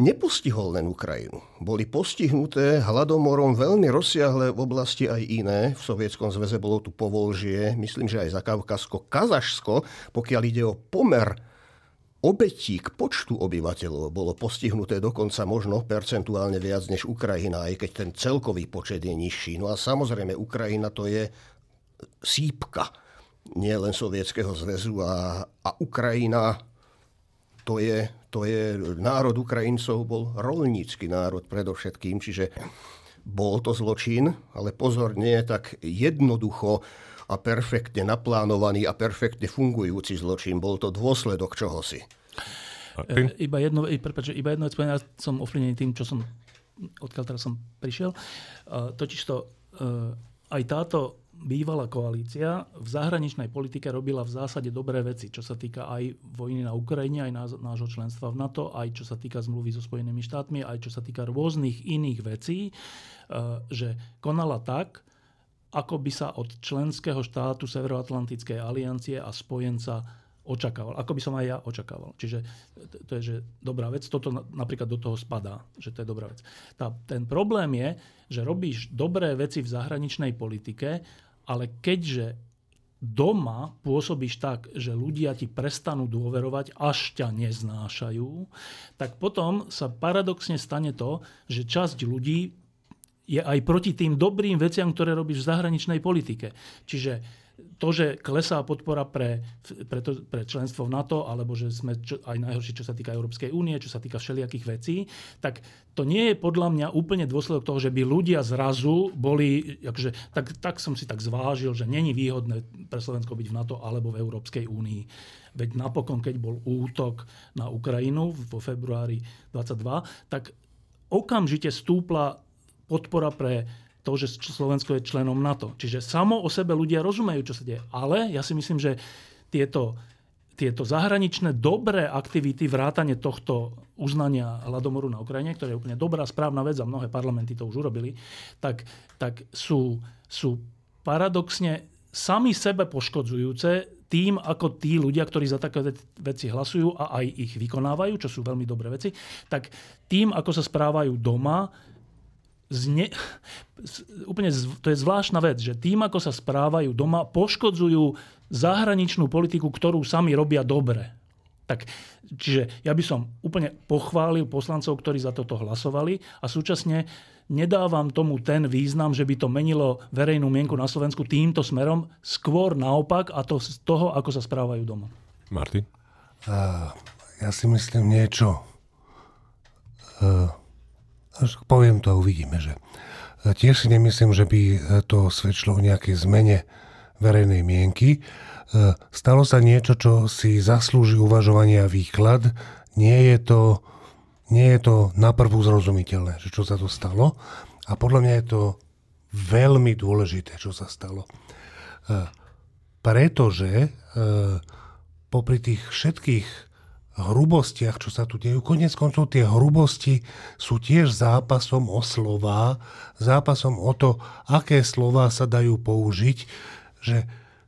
nepostihol len Ukrajinu. Boli postihnuté hladomorom veľmi rozsiahle v oblasti aj iné. V Sovietskom zväze bolo tu Povolžie, myslím, že aj za Kavkazsko, Kazašsko, pokiaľ ide o pomer obetí k počtu obyvateľov bolo postihnuté dokonca možno percentuálne viac než Ukrajina, aj keď ten celkový počet je nižší. No a samozrejme Ukrajina to je sípka nie len Sovietskeho zväzu a, a Ukrajina to je, to je národ Ukrajincov bol rolnícky národ predovšetkým, čiže bol to zločin, ale pozor, nie je tak jednoducho a perfektne naplánovaný a perfektne fungujúci zločin. Bol to dôsledok čohosi. E, iba jedno, prepáč, iba jedno ja som ovplyvnený tým, čo som, odkiaľ teraz som prišiel. Uh, totiž to, uh, aj táto bývalá koalícia v zahraničnej politike robila v zásade dobré veci, čo sa týka aj vojny na Ukrajine, aj nášho členstva v NATO, aj čo sa týka zmluvy so Spojenými štátmi, aj čo sa týka rôznych iných vecí, e, že konala tak, ako by sa od členského štátu Severoatlantickej aliancie a spojenca očakával. Ako by som aj ja očakával. Čiže to je že dobrá vec. Toto napríklad do toho spadá, že to je dobrá vec. Tá, ten problém je, že robíš dobré veci v zahraničnej politike ale keďže doma pôsobíš tak, že ľudia ti prestanú dôverovať, až ťa neznášajú, tak potom sa paradoxne stane to, že časť ľudí je aj proti tým dobrým veciam, ktoré robíš v zahraničnej politike. Čiže to, že klesá podpora pre, pre, to, pre členstvo v NATO, alebo že sme čo, aj najhorší, čo sa týka Európskej únie, čo sa týka všelijakých vecí, tak to nie je podľa mňa úplne dôsledok toho, že by ľudia zrazu boli, akože, tak, tak som si tak zvážil, že není výhodné pre Slovensko byť v NATO alebo v Európskej únii. Veď napokon, keď bol útok na Ukrajinu vo februári 22, tak okamžite stúpla podpora pre to, že Slovensko je členom NATO. Čiže samo o sebe ľudia rozumejú, čo sa deje. Ale ja si myslím, že tieto, tieto zahraničné dobré aktivity, vrátanie tohto uznania hladomoru na Ukrajine, ktoré je úplne dobrá, správna vec a mnohé parlamenty to už urobili, tak, tak sú, sú paradoxne sami sebe poškodzujúce tým, ako tí ľudia, ktorí za také veci hlasujú a aj ich vykonávajú, čo sú veľmi dobré veci, tak tým, ako sa správajú doma, zne, úplne to je zvláštna vec, že tým, ako sa správajú doma, poškodzujú zahraničnú politiku, ktorú sami robia dobre. Tak, čiže ja by som úplne pochválil poslancov, ktorí za toto hlasovali a súčasne nedávam tomu ten význam, že by to menilo verejnú mienku na Slovensku týmto smerom, skôr naopak a to z toho, ako sa správajú doma. Martin? Uh, ja si myslím niečo. Uh, poviem to a uvidíme, že e, tiež si nemyslím, že by e, to svedčilo o nejakej zmene verejnej mienky. E, stalo sa niečo, čo si zaslúži uvažovanie výklad. Nie je to nie je to na prvú zrozumiteľné, že čo sa to stalo. A podľa mňa je to veľmi dôležité, čo sa stalo. Pretože popri tých všetkých hrubostiach, čo sa tu dejú. Konec koncov tie hrubosti sú tiež zápasom o slova, zápasom o to, aké slova sa dajú použiť, že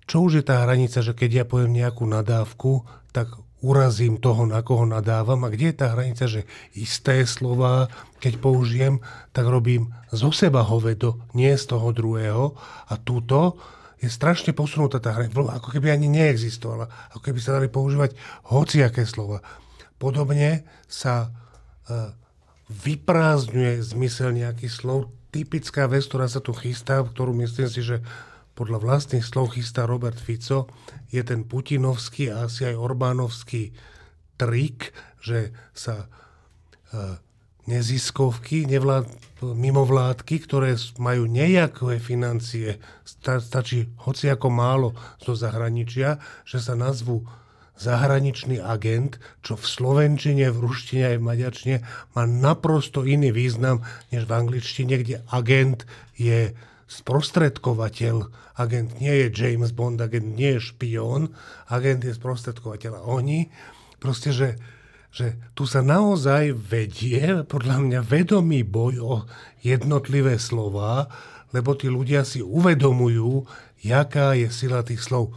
čo už je tá hranica, že keď ja poviem nejakú nadávku, tak urazím toho, na koho nadávam a kde je tá hranica, že isté slova, keď použijem, tak robím zo seba hovedo, nie z toho druhého a túto je strašne posunutá tá hra, ako keby ani neexistovala, ako keby sa dali používať hociaké slova. Podobne sa uh, vyprázdňuje zmysel nejakých slov. Typická vec, ktorá sa tu chystá, ktorú myslím si, že podľa vlastných slov chystá Robert Fico, je ten putinovský a asi aj Orbánovský trik, že sa uh, neziskovky, nevlád, mimovládky, ktoré majú nejaké financie, sta, stačí hoci ako málo zo zahraničia, že sa nazvú zahraničný agent, čo v slovenčine, v ruštine aj v maďarčine má naprosto iný význam, než v angličtine, kde agent je sprostredkovateľ. Agent nie je James Bond, agent nie je špión, agent je sprostredkovateľ. A oni proste, že, že tu sa naozaj vedie, podľa mňa, vedomý boj o jednotlivé slova, lebo tí ľudia si uvedomujú, jaká je sila tých slov.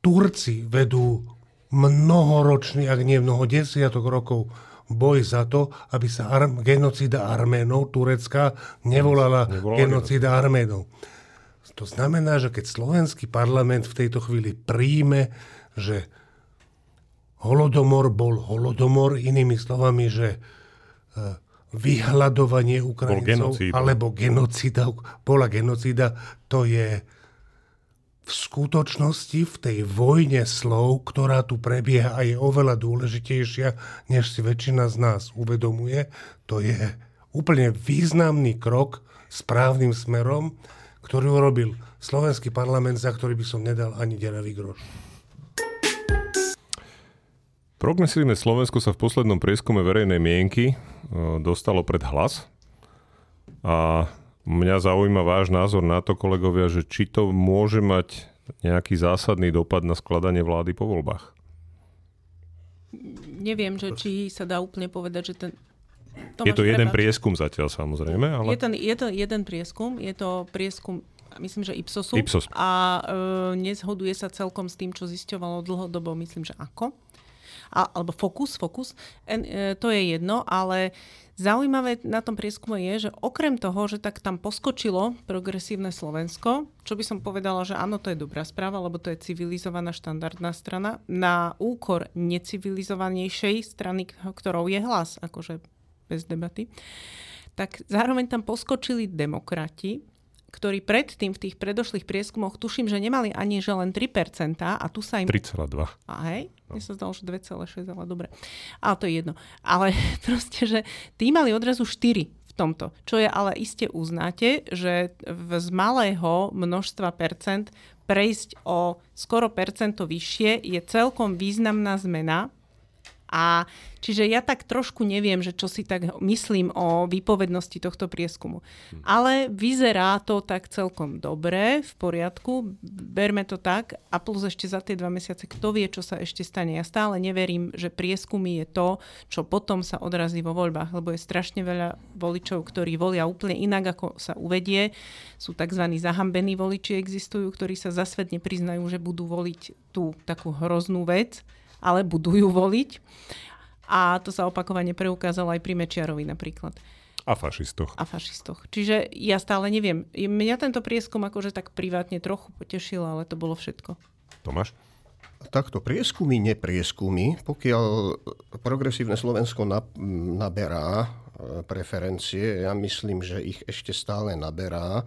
Turci vedú mnohoročný, ak nie mnoho desiatok rokov, boj za to, aby sa ar- genocída Arménov, Turecka, nevolala, nevolala genocída Arménov. To znamená, že keď slovenský parlament v tejto chvíli príjme, že holodomor bol holodomor, inými slovami, že e, vyhľadovanie Ukrajincov alebo genocída, bola genocída, to je v skutočnosti v tej vojne slov, ktorá tu prebieha a je oveľa dôležitejšia, než si väčšina z nás uvedomuje, to je úplne významný krok správnym smerom, ktorý urobil slovenský parlament, za ktorý by som nedal ani deravý groš. Progresívne Slovensko sa v poslednom prieskume verejnej mienky e, dostalo pred hlas a Mňa zaujíma váš názor na to, kolegovia, že či to môže mať nejaký zásadný dopad na skladanie vlády po voľbách. Neviem, že či sa dá úplne povedať, že ten... Tomáš, je to jeden prebač. prieskum zatiaľ samozrejme, ale... Je, ten, je to jeden prieskum, je to prieskum myslím, že Ipsosu. Ipsos. A e, nezhoduje sa celkom s tým, čo zisťovalo dlhodobo, myslím, že ako. A, alebo fokus, fokus. E, to je jedno, ale Zaujímavé na tom prieskume je, že okrem toho, že tak tam poskočilo progresívne Slovensko, čo by som povedala, že áno, to je dobrá správa, lebo to je civilizovaná štandardná strana, na úkor necivilizovanejšej strany, ktorou je hlas, akože bez debaty, tak zároveň tam poskočili demokrati, ktorí predtým v tých predošlých prieskumoch, tuším, že nemali ani že len 3%, a tu sa im... 3,2. A hej? No. Mne sa zdalo, že 2,6, ale dobre. Ale to je jedno. Ale proste, že tí mali odrazu 4 v tomto. Čo je ale iste uznáte, že z malého množstva percent prejsť o skoro percento vyššie je celkom významná zmena a čiže ja tak trošku neviem, že čo si tak myslím o výpovednosti tohto prieskumu. Hm. Ale vyzerá to tak celkom dobre, v poriadku, berme to tak a plus ešte za tie dva mesiace, kto vie, čo sa ešte stane. Ja stále neverím, že prieskumy je to, čo potom sa odrazí vo voľbách, lebo je strašne veľa voličov, ktorí volia úplne inak, ako sa uvedie. Sú tzv. zahambení voliči existujú, ktorí sa za svet nepriznajú, že budú voliť tú takú hroznú vec ale budú ju voliť. A to sa opakovane preukázalo aj pri Mečiarovi napríklad. A fašistoch. A fašistoch. Čiže ja stále neviem. Mňa tento prieskum akože tak privátne trochu potešil, ale to bolo všetko. Tomáš? Takto prieskumy, neprieskumy, pokiaľ progresívne Slovensko naberá e, preferencie, ja myslím, že ich ešte stále naberá,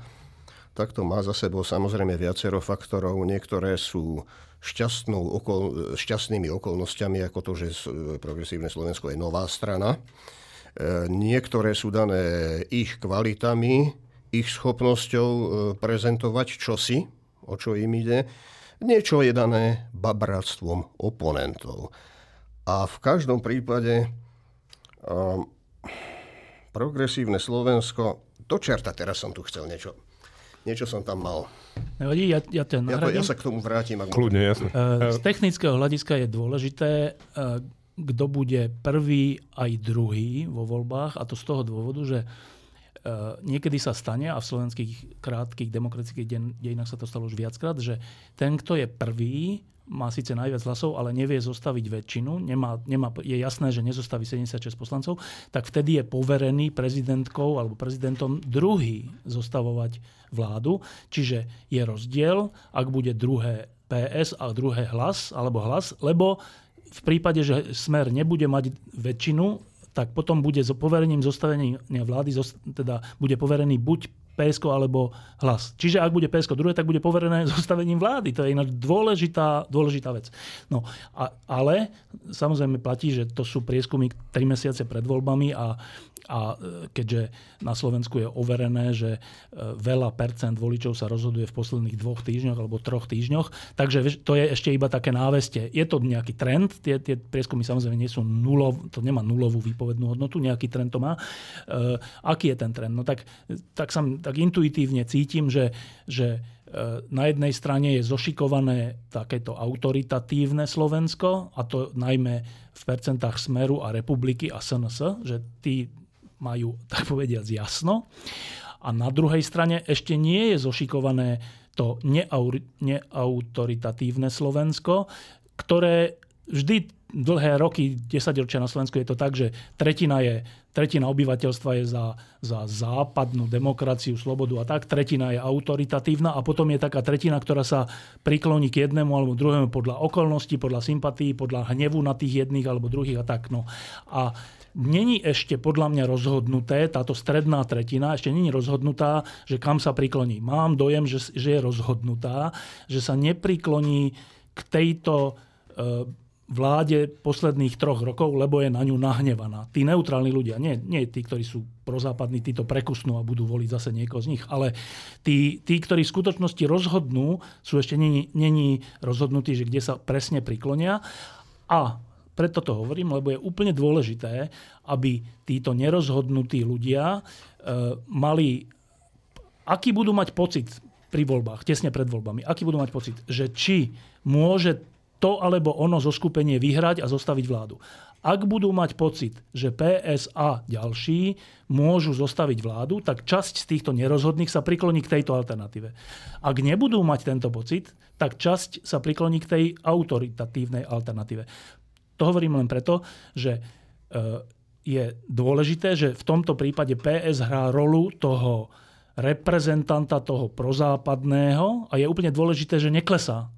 tak to má za sebou samozrejme viacero faktorov. Niektoré sú šťastnou okol, šťastnými okolnostiami, ako to, že Progresívne Slovensko je nová strana. E, niektoré sú dané ich kvalitami, ich schopnosťou e, prezentovať čosi, o čo im ide. Niečo je dané babratstvom oponentov. A v každom prípade progresívne Slovensko, do teraz som tu chcel niečo. Niečo som tam mal. Nevadí, ja, ja, ten ja, to, ja sa k tomu vrátim. Ak Kľudne, jasne. Z technického hľadiska je dôležité, kto bude prvý aj druhý vo voľbách a to z toho dôvodu, že niekedy sa stane, a v slovenských krátkých demokratických dejinách sa to stalo už viackrát, že ten, kto je prvý, má síce najviac hlasov, ale nevie zostaviť väčšinu, nemá, nemá, je jasné, že nezostaví 76 poslancov, tak vtedy je poverený prezidentkou alebo prezidentom druhý zostavovať vládu. Čiže je rozdiel, ak bude druhé PS a druhé hlas alebo hlas, lebo v prípade, že Smer nebude mať väčšinu, tak potom bude s poverením zostavenia vlády, teda bude poverený buď PSK alebo hlas. Čiže ak bude PSK druhé, tak bude poverené zostavením vlády. To je ináč dôležitá, dôležitá vec. No, a, ale samozrejme platí, že to sú prieskumy 3 mesiace pred voľbami a a e, keďže na Slovensku je overené, že e, veľa percent voličov sa rozhoduje v posledných dvoch týždňoch alebo troch týždňoch, takže to je ešte iba také náveste. Je to nejaký trend, tie, tie prieskumy samozrejme nie sú nulov, to nemá nulovú výpovednú hodnotu, nejaký trend to má. E, aký je ten trend? No tak, tak, sam, tak intuitívne cítim, že, že e, na jednej strane je zošikované takéto autoritatívne Slovensko, a to najmä v percentách Smeru a Republiky a SNS, že tí majú, tak povediať, jasno. A na druhej strane ešte nie je zošikované to neautoritatívne Slovensko, ktoré vždy dlhé roky, 10 ročia na Slovensku je to tak, že tretina, je, tretina obyvateľstva je za, za západnú demokraciu, slobodu a tak, tretina je autoritatívna a potom je taká tretina, ktorá sa prikloní k jednému alebo druhému podľa okolností, podľa sympatí, podľa hnevu na tých jedných alebo druhých a tak. No. A není ešte podľa mňa rozhodnuté, táto stredná tretina ešte není rozhodnutá, že kam sa prikloní. Mám dojem, že, že je rozhodnutá, že sa neprikloní k tejto e, vláde posledných troch rokov, lebo je na ňu nahnevaná. Tí neutrálni ľudia, nie, nie tí, ktorí sú prozápadní, tí prekusnú a budú voliť zase niekoho z nich, ale tí, tí ktorí v skutočnosti rozhodnú, sú ešte není, není rozhodnutí, že kde sa presne priklonia. A preto to hovorím, lebo je úplne dôležité, aby títo nerozhodnutí ľudia e, mali, aký budú mať pocit pri voľbách, tesne pred voľbami, aký budú mať pocit, že či môže to alebo ono zoskupenie vyhrať a zostaviť vládu. Ak budú mať pocit, že PS a ďalší môžu zostaviť vládu, tak časť z týchto nerozhodných sa prikloní k tejto alternatíve. Ak nebudú mať tento pocit, tak časť sa prikloní k tej autoritatívnej alternatíve. To hovorím len preto, že e, je dôležité, že v tomto prípade PS hrá rolu toho reprezentanta toho prozápadného a je úplne dôležité, že neklesá.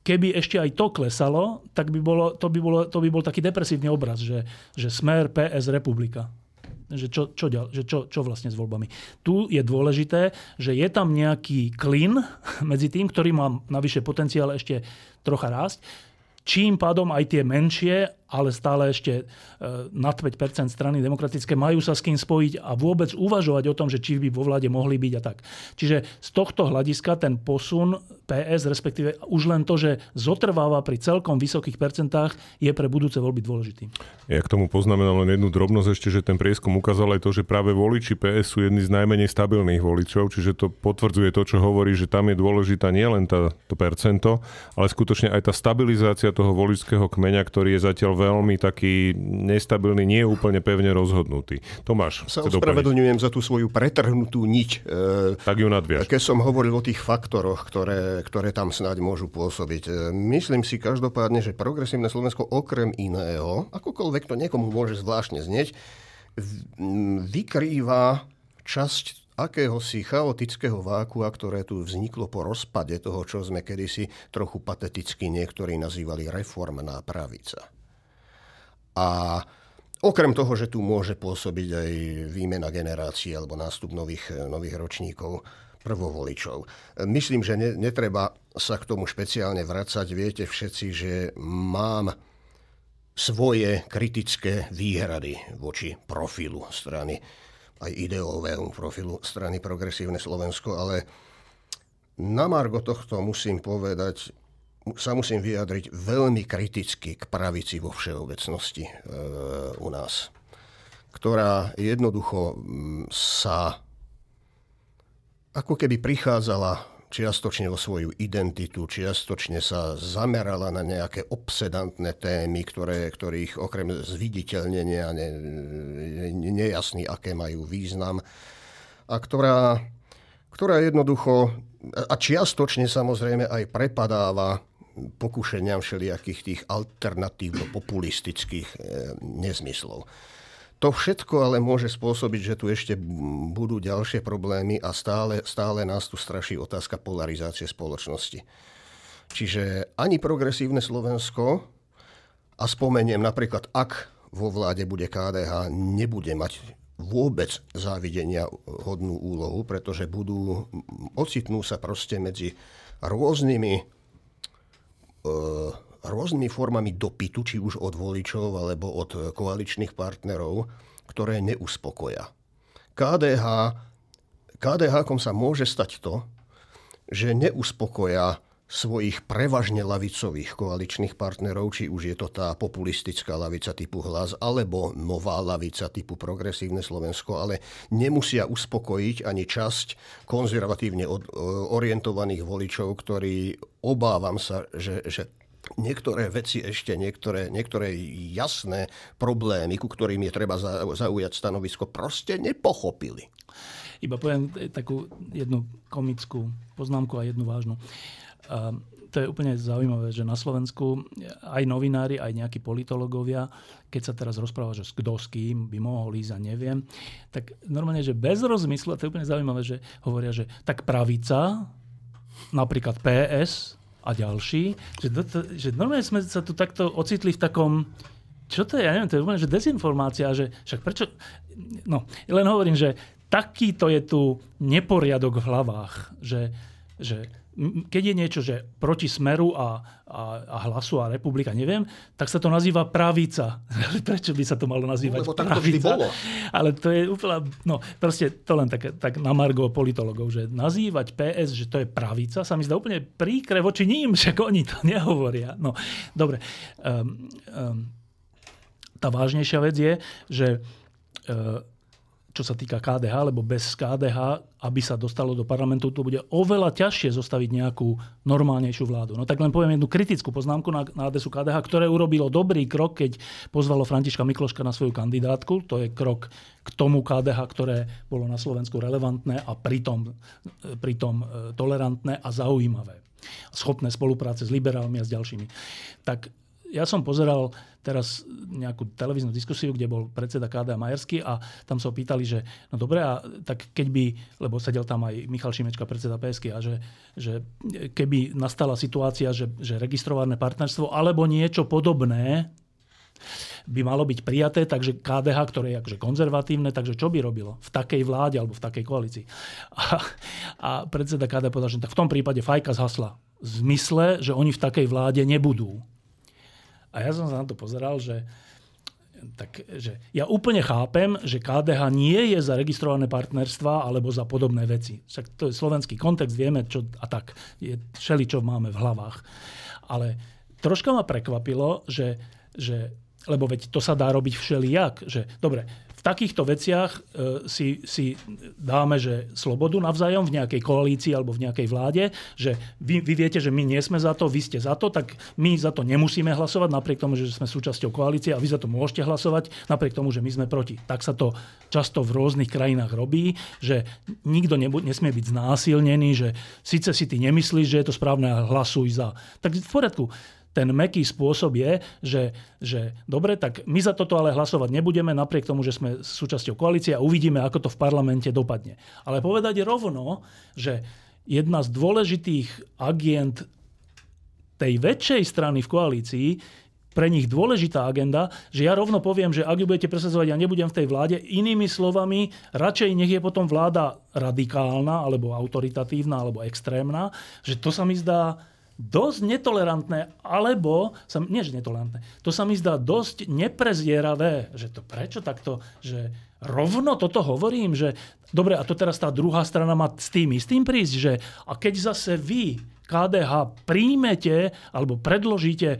Keby ešte aj to klesalo, tak by bolo, to, by bolo, to by bol taký depresívny obraz, že, že smer PS republika. Že čo, čo, že čo, čo vlastne s voľbami. Tu je dôležité, že je tam nejaký klin medzi tým, ktorý má navyše potenciál ešte trocha rásť, čím pádom aj tie menšie ale stále ešte e, nad 5% strany demokratické majú sa s kým spojiť a vôbec uvažovať o tom, že či by vo vláde mohli byť a tak. Čiže z tohto hľadiska ten posun PS, respektíve už len to, že zotrváva pri celkom vysokých percentách, je pre budúce voľby dôležitý. Ja k tomu poznamenám len jednu drobnosť ešte, že ten prieskum ukázal aj to, že práve voliči PS sú jedni z najmenej stabilných voličov, čiže to potvrdzuje to, čo hovorí, že tam je dôležitá nielen tá, to percento, ale skutočne aj tá stabilizácia toho voličského kmeňa, ktorý je zatiaľ veľmi taký nestabilný, nie úplne pevne rozhodnutý. Tomáš. Sa ospravedlňujem za tú svoju pretrhnutú niť. E, tak ju nadviaž. Keď som hovoril o tých faktoroch, ktoré, ktoré tam snáď môžu pôsobiť. E, myslím si každopádne, že progresívne Slovensko okrem iného, akokoľvek to niekomu môže zvláštne znieť, vykrýva časť akéhosi chaotického vákua, ktoré tu vzniklo po rozpade toho, čo sme kedysi trochu pateticky niektorí nazývali reformná pravica. A okrem toho, že tu môže pôsobiť aj výmena generácií alebo nástup nových, nových ročníkov, prvovoličov. Myslím, že ne, netreba sa k tomu špeciálne vracať. Viete všetci, že mám svoje kritické výhrady voči profilu strany, aj ideovému profilu strany Progresívne Slovensko, ale na margo tohto musím povedať, sa musím vyjadriť veľmi kriticky k pravici vo všeobecnosti e, u nás. ktorá jednoducho mm, sa ako keby prichádzala čiastočne o svoju identitu, čiastočne sa zamerala na nejaké obsedantné témy, ktoré, ktorých okrem zviditeľnenia ne, ne, nejasný, aké majú význam a ktorá, ktorá jednoducho a čiastočne samozrejme aj prepadáva pokušeniam všelijakých tých alternatívno-populistických e, nezmyslov. To všetko ale môže spôsobiť, že tu ešte budú ďalšie problémy a stále, stále nás tu straší otázka polarizácie spoločnosti. Čiže ani progresívne Slovensko, a spomeniem napríklad, ak vo vláde bude KDH, nebude mať vôbec závidenia hodnú úlohu, pretože budú, ocitnú sa proste medzi rôznymi rôznymi formami dopytu, či už od voličov alebo od koaličných partnerov, ktoré neuspokoja. KDH, KDH sa môže stať to, že neuspokoja svojich prevažne lavicových koaličných partnerov, či už je to tá populistická lavica typu hlas, alebo nová lavica typu progresívne Slovensko, ale nemusia uspokojiť ani časť konzervatívne orientovaných voličov, ktorí obávam sa, že, že niektoré veci ešte, niektoré, niektoré jasné problémy, ku ktorým je treba zaujať stanovisko, proste nepochopili. Iba poviem takú jednu komickú poznámku a jednu vážnu. A to je úplne zaujímavé, že na Slovensku aj novinári, aj nejakí politológovia, keď sa teraz rozpráva, že kto s kým by mohol ísť a neviem, tak normálne, že bez rozmyslu, a to je úplne zaujímavé, že hovoria, že tak pravica, napríklad PS, a ďalší, že, to, že normálne sme sa tu takto ocitli v takom, čo to je, ja neviem, to je úplne, že dezinformácia, že však prečo, no, len hovorím, že takýto je tu neporiadok v hlavách, že, že keď je niečo, že proti smeru a, a, a hlasu a republika, neviem, tak sa to nazýva pravica. Prečo by sa to malo nazývať Lebo tak to vždy bolo. Ale to je úplne, no proste to len tak, tak na margo politologov, že nazývať PS, že to je pravica, sa mi zdá úplne príkre voči ním, však oni to nehovoria. No, dobre. Um, um, tá vážnejšia vec je, že uh, čo sa týka KDH, lebo bez KDH, aby sa dostalo do parlamentu, to bude oveľa ťažšie zostaviť nejakú normálnejšiu vládu. No tak len poviem jednu kritickú poznámku na, na adresu KDH, ktoré urobilo dobrý krok, keď pozvalo Františka Mikloška na svoju kandidátku. To je krok k tomu KDH, ktoré bolo na Slovensku relevantné a pritom, pritom e, tolerantné a zaujímavé. Schopné spolupráce s liberálmi a s ďalšími. Tak ja som pozeral teraz nejakú televíznu diskusiu, kde bol predseda KDA Majersky a tam sa ho pýtali, že no dobre, a tak keď by, lebo sedel tam aj Michal Šimečka, predseda PSK, a že, že keby nastala situácia, že, že registrované partnerstvo alebo niečo podobné by malo byť prijaté, takže KDH, ktoré je akože konzervatívne, takže čo by robilo v takej vláde alebo v takej koalícii? A, a predseda KDH povedal, že tak v tom prípade fajka zhasla. V zmysle, že oni v takej vláde nebudú. A ja som sa na to pozeral, že tak, že ja úplne chápem, že KDH nie je za registrované partnerstva alebo za podobné veci. Však to je slovenský kontext, vieme, čo a tak. Je všeli, čo máme v hlavách. Ale troška ma prekvapilo, že, že lebo veď to sa dá robiť všelijak, že dobre, v takýchto veciach e, si, si dáme že slobodu navzájom v nejakej koalícii alebo v nejakej vláde, že vy, vy viete, že my nie sme za to, vy ste za to, tak my za to nemusíme hlasovať, napriek tomu, že sme súčasťou koalície a vy za to môžete hlasovať, napriek tomu, že my sme proti. Tak sa to často v rôznych krajinách robí, že nikto nebu- nesmie byť znásilnený, že síce si ty nemyslíš, že je to správne hlasuj za. Tak v poriadku ten meký spôsob je, že, že dobre, tak my za toto ale hlasovať nebudeme, napriek tomu, že sme súčasťou koalície a uvidíme, ako to v parlamente dopadne. Ale povedať rovno, že jedna z dôležitých agent tej väčšej strany v koalícii pre nich dôležitá agenda, že ja rovno poviem, že ak ju budete presadzovať, ja nebudem v tej vláde. Inými slovami, radšej nech je potom vláda radikálna, alebo autoritatívna, alebo extrémna, že to sa mi zdá dosť netolerantné, alebo, sa, nie že netolerantné, to sa mi zdá dosť neprezieravé, že to prečo takto, že rovno toto hovorím, že dobre, a to teraz tá druhá strana má s tým istým prísť, že a keď zase vy KDH príjmete alebo predložíte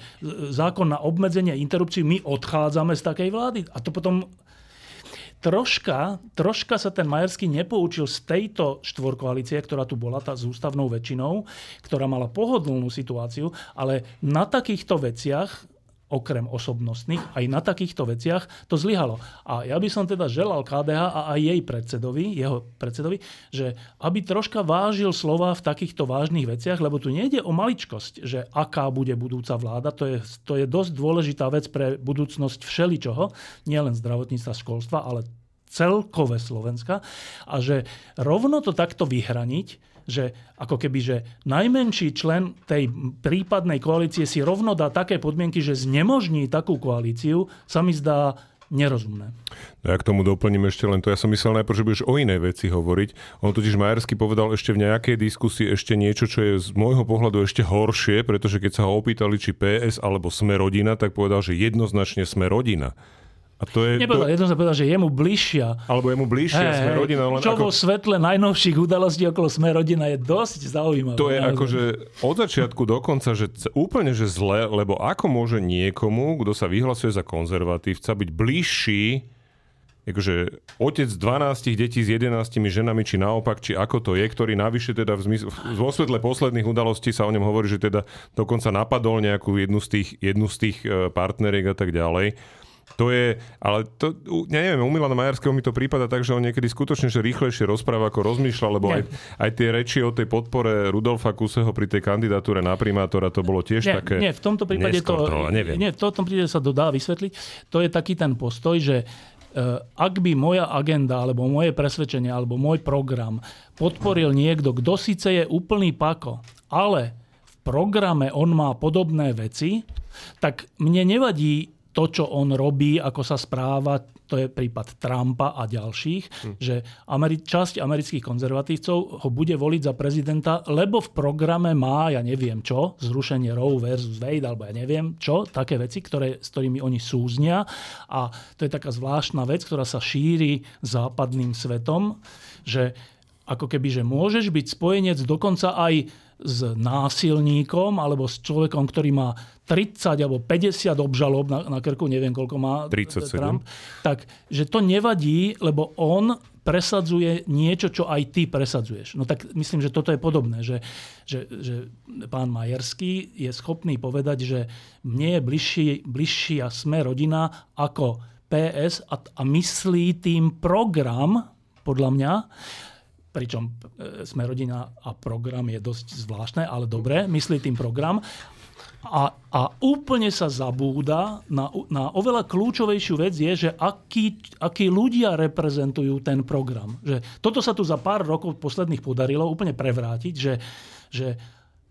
zákon na obmedzenie interrupcií, my odchádzame z takej vlády. A to potom troška, troška sa ten Majerský nepoučil z tejto štvorkoalície, ktorá tu bola, tá s ústavnou väčšinou, ktorá mala pohodlnú situáciu, ale na takýchto veciach okrem osobnostných, aj na takýchto veciach to zlyhalo. A ja by som teda želal KDH a aj jej predsedovi, jeho predsedovi, že aby troška vážil slova v takýchto vážnych veciach, lebo tu nejde o maličkosť, že aká bude budúca vláda, to je, to je dosť dôležitá vec pre budúcnosť všeličoho, nielen zdravotníctva, školstva, ale celkové Slovenska a že rovno to takto vyhraniť, že ako keby, že najmenší člen tej prípadnej koalície si rovno dá také podmienky, že znemožní takú koalíciu, sa mi zdá nerozumné. No ja k tomu doplním ešte len to. Ja som myslel najprv, že budeš o inej veci hovoriť. On totiž Majersky povedal ešte v nejakej diskusii ešte niečo, čo je z môjho pohľadu ešte horšie, pretože keď sa ho opýtali, či PS alebo sme rodina, tak povedal, že jednoznačne sme rodina. A to je, Nepovedal, to... jedno sa povedal, že je mu bližšia. Alebo je mu bližšia hey, Sme rodina. Len čo ako... vo svetle najnovších udalostí okolo Sme rodina je dosť zaujímavé. To je ako, že od začiatku do konca, že úplne že zle, lebo ako môže niekomu, kto sa vyhlasuje za konzervatívca, byť bližší akože otec 12 detí s 11 ženami, či naopak, či ako to je, ktorý navyše teda v zmysle, vo svetle posledných udalostí sa o ňom hovorí, že teda dokonca napadol nejakú jednu z tých, jednu z tých e, partneriek a tak ďalej to je, ale to, ja neviem, u Milana Majarského mi to prípada tak, že on niekedy skutočne že rýchlejšie rozpráva, ako rozmýšľa, lebo aj, aj tie reči o tej podpore Rudolfa Kuseho pri tej kandidatúre na primátora, to bolo tiež nie, také... Nie, v tomto prípade to... Neviem. Nie, v tomto prípade sa to dá vysvetliť. To je taký ten postoj, že e, ak by moja agenda, alebo moje presvedčenie, alebo môj program podporil niekto, kto síce je úplný pako, ale v programe on má podobné veci, tak mne nevadí to, čo on robí, ako sa správa, to je prípad Trumpa a ďalších, hm. že Ameri- časť amerických konzervatívcov ho bude voliť za prezidenta, lebo v programe má, ja neviem čo, zrušenie Roe versus Wade, alebo ja neviem čo, také veci, ktoré, s ktorými oni súznia. A to je taká zvláštna vec, ktorá sa šíri západným svetom, že ako keby, že môžeš byť spojenec dokonca aj s násilníkom alebo s človekom, ktorý má 30 alebo 50 obžalob na, na krku, neviem koľko má 37. Trump, tak že to nevadí, lebo on presadzuje niečo, čo aj ty presadzuješ. No tak myslím, že toto je podobné, že, že, že pán Majerský je schopný povedať, že mne je bližší, bližšia sme rodina ako PS a, a myslí tým program, podľa mňa, pričom e, sme rodina a program je dosť zvláštne, ale dobre, myslí tým program. A, a úplne sa zabúda na, na oveľa kľúčovejšiu vec je, že akí, akí ľudia reprezentujú ten program. Že toto sa tu za pár rokov posledných podarilo úplne prevrátiť, že, že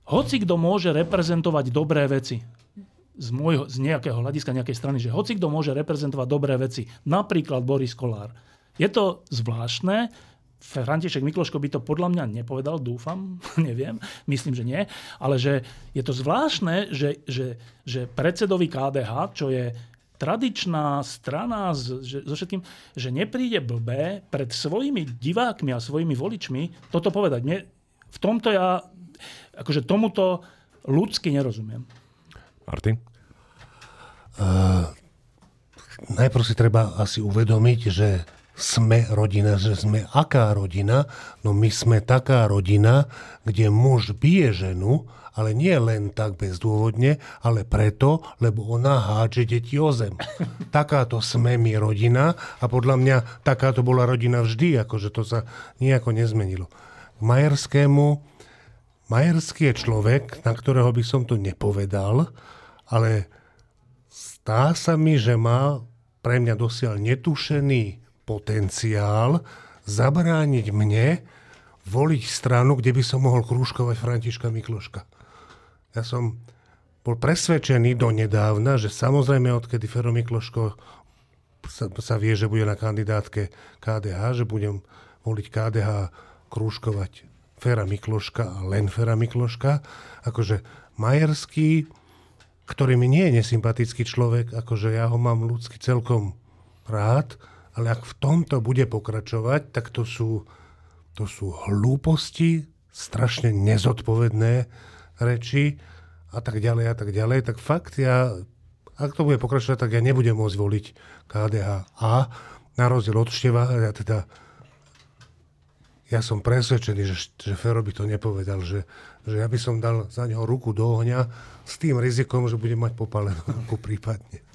hoci kto môže reprezentovať dobré veci, z, môjho, z nejakého hľadiska nejakej strany, že hoci kto môže reprezentovať dobré veci, napríklad Boris Kolár. Je to zvláštne, František Mikloško by to podľa mňa nepovedal, dúfam, neviem, myslím, že nie, ale že je to zvláštne, že, že, že predsedovi KDH, čo je tradičná strana so všetkým, že nepríde blbé pred svojimi divákmi a svojimi voličmi toto povedať. Mne, v tomto ja, akože tomuto ľudsky nerozumiem. Martin? Uh, najprv si treba asi uvedomiť, že sme rodina, že sme aká rodina? No my sme taká rodina, kde muž bije ženu, ale nie len tak bezdôvodne, ale preto, lebo ona hádže deti o zem. Takáto sme my rodina a podľa mňa takáto bola rodina vždy, akože to sa nejako nezmenilo. K Majerskému, Majerský je človek, na ktorého by som to nepovedal, ale stá sa mi, že má pre mňa dosiaľ netušený potenciál zabrániť mne voliť stranu, kde by som mohol krúžkovať Františka Mikloška. Ja som bol presvedčený do nedávna, že samozrejme odkedy Fero Mikloško sa, sa vie, že bude na kandidátke KDH, že budem voliť KDH krúžkovať Fera Mikloška a len Fera Mikloška. Akože Majerský, ktorý mi nie je nesympatický človek, akože ja ho mám ľudsky celkom rád, ale ak v tomto bude pokračovať, tak to sú, to sú hlúposti, strašne nezodpovedné reči a tak ďalej a tak ďalej. Tak fakt ja, ak to bude pokračovať, tak ja nebudem môcť voliť KDH. A na rozdiel od Števa, ja teda ja som presvedčený, že, že Fero by to nepovedal, že, že ja by som dal za neho ruku do ohňa s tým rizikom, že bude mať popálenú ruku prípadne.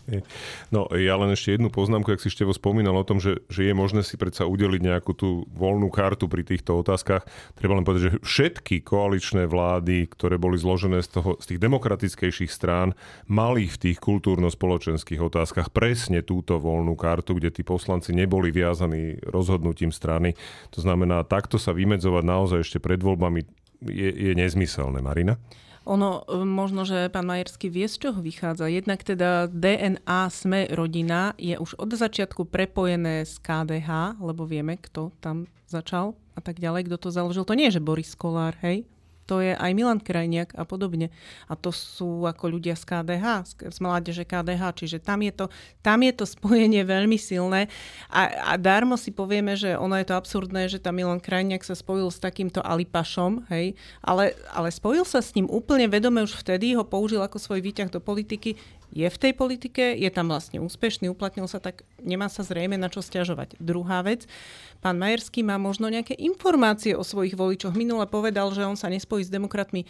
No ja len ešte jednu poznámku, ak si Števo spomínal o tom, že, že je možné si predsa udeliť nejakú tú voľnú kartu pri týchto otázkach. Treba len povedať, že všetky koaličné vlády, ktoré boli zložené z, toho, z tých demokratickejších strán, mali v tých kultúrno-spoločenských otázkach presne túto voľnú kartu, kde tí poslanci neboli viazaní rozhodnutím strany. To znamená, takto sa vymedzovať naozaj ešte pred voľbami je, je nezmyselné. Marina? Ono, e, možno, že pán Majerský vie, z čoho vychádza. Jednak teda DNA Sme rodina je už od začiatku prepojené s KDH, lebo vieme, kto tam začal a tak ďalej, kto to založil. To nie je, že Boris Kolár, hej? To je aj Milan Krajniak a podobne. A to sú ako ľudia z KDH, z mládeže KDH, čiže tam je to, tam je to spojenie veľmi silné. A, a darmo si povieme, že ono je to absurdné, že tam Milan Krajniak sa spojil s takýmto Alipašom, hej, ale, ale spojil sa s ním úplne vedome už vtedy, ho použil ako svoj výťah do politiky, je v tej politike, je tam vlastne úspešný, uplatnil sa, tak nemá sa zrejme na čo stiažovať. Druhá vec, pán Majerský má možno nejaké informácie o svojich voličoch. Minule povedal, že on sa nespojí s demokratmi,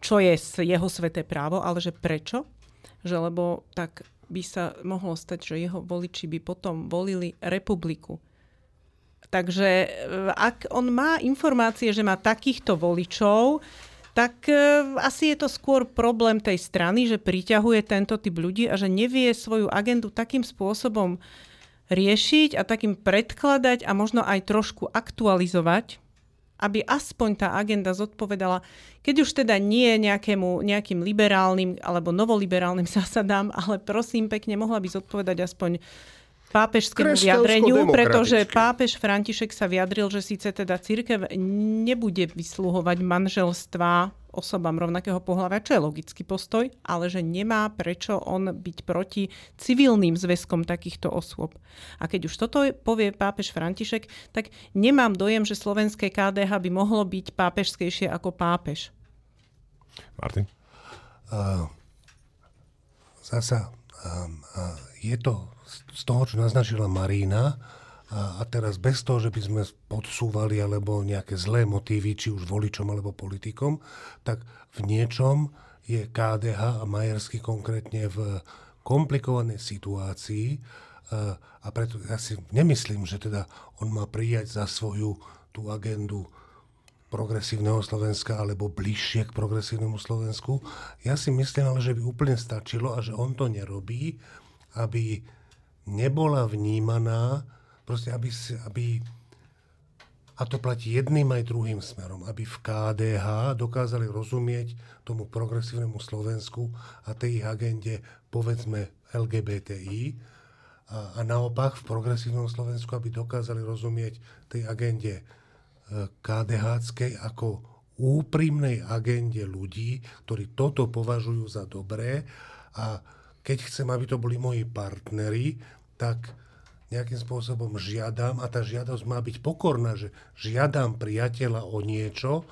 čo je jeho sveté právo, ale že prečo? Že lebo tak by sa mohlo stať, že jeho voliči by potom volili republiku. Takže e, ak on má informácie, že má takýchto voličov, tak e, asi je to skôr problém tej strany, že priťahuje tento typ ľudí a že nevie svoju agendu takým spôsobom riešiť a takým predkladať a možno aj trošku aktualizovať, aby aspoň tá agenda zodpovedala, keď už teda nie nejakému, nejakým liberálnym alebo novoliberálnym zásadám, ale prosím pekne, mohla by zodpovedať aspoň pápežskému vyjadreniu, pretože pápež František sa vyjadril, že síce teda církev nebude vysluhovať manželstva osobám rovnakého pohľavia, čo je logický postoj, ale že nemá prečo on byť proti civilným zväzkom takýchto osôb. A keď už toto povie pápež František, tak nemám dojem, že slovenské KDH by mohlo byť pápežskejšie ako pápež. Martin? Uh, zasa, um, uh, je to z toho, čo naznačila Marína, a, teraz bez toho, že by sme podsúvali alebo nejaké zlé motívy, či už voličom alebo politikom, tak v niečom je KDH a Majersky konkrétne v komplikovanej situácii a preto ja si nemyslím, že teda on má prijať za svoju tú agendu progresívneho Slovenska alebo bližšie k progresívnemu Slovensku. Ja si myslím ale, že by úplne stačilo a že on to nerobí, aby nebola vnímaná, proste aby, aby a to platí jedným aj druhým smerom, aby v KDH dokázali rozumieť tomu progresívnemu Slovensku a tej ich agende, povedzme, LGBTI, a, a naopak v progresívnom Slovensku, aby dokázali rozumieť tej agende e, KDH ako úprimnej agende ľudí, ktorí toto považujú za dobré. A keď chcem, aby to boli moji partneri, tak nejakým spôsobom žiadam, a tá žiadosť má byť pokorná, že žiadam priateľa o niečo,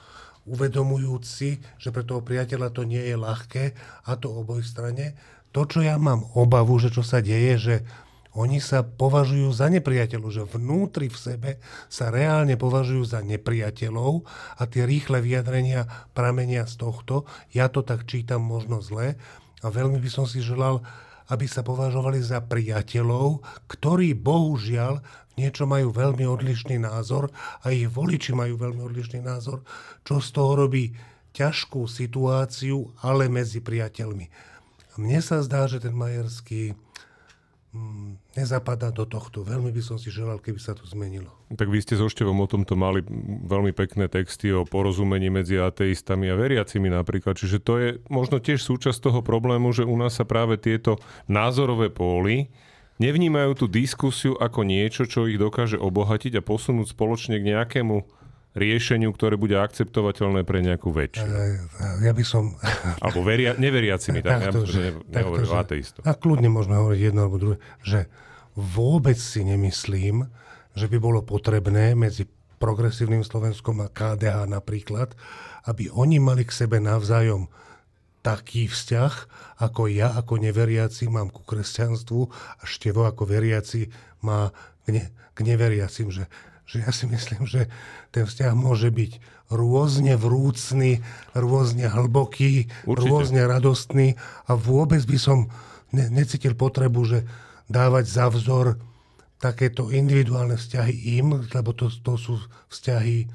uvedomujúci, že pre toho priateľa to nie je ľahké, a to oboj strane. To, čo ja mám obavu, že čo sa deje, že oni sa považujú za nepriateľov, že vnútri v sebe sa reálne považujú za nepriateľov a tie rýchle vyjadrenia pramenia z tohto. Ja to tak čítam možno zle a veľmi by som si želal, aby sa považovali za priateľov, ktorí bohužiaľ niečo majú veľmi odlišný názor a ich voliči majú veľmi odlišný názor, čo z toho robí ťažkú situáciu, ale medzi priateľmi. Mne sa zdá, že ten Majerský nezapadá do tohto. Veľmi by som si želal, keby sa to zmenilo. Tak vy ste so Števom o tomto mali veľmi pekné texty o porozumení medzi ateistami a veriacimi napríklad. Čiže to je možno tiež súčasť toho problému, že u nás sa práve tieto názorové póly nevnímajú tú diskusiu ako niečo, čo ich dokáže obohatiť a posunúť spoločne k nejakému riešeniu, ktoré bude akceptovateľné pre nejakú väčšinu. Ja by som... Alebo veria, neveriacimi, tak, tak to, že, ne, nehovorím o ateistov. A kľudne môžeme hovoriť jedno alebo druhé, že vôbec si nemyslím, že by bolo potrebné medzi progresívnym Slovenskom a KDH napríklad, aby oni mali k sebe navzájom taký vzťah, ako ja ako neveriaci mám ku kresťanstvu a Števo ako veriaci má k, ne, k neveriacim. Že, že ja si myslím, že ten vzťah môže byť rôzne vrúcný, rôzne hlboký, Určite. rôzne radostný a vôbec by som ne, necítil potrebu, že dávať za vzor takéto individuálne vzťahy im, lebo to, to sú vzťahy,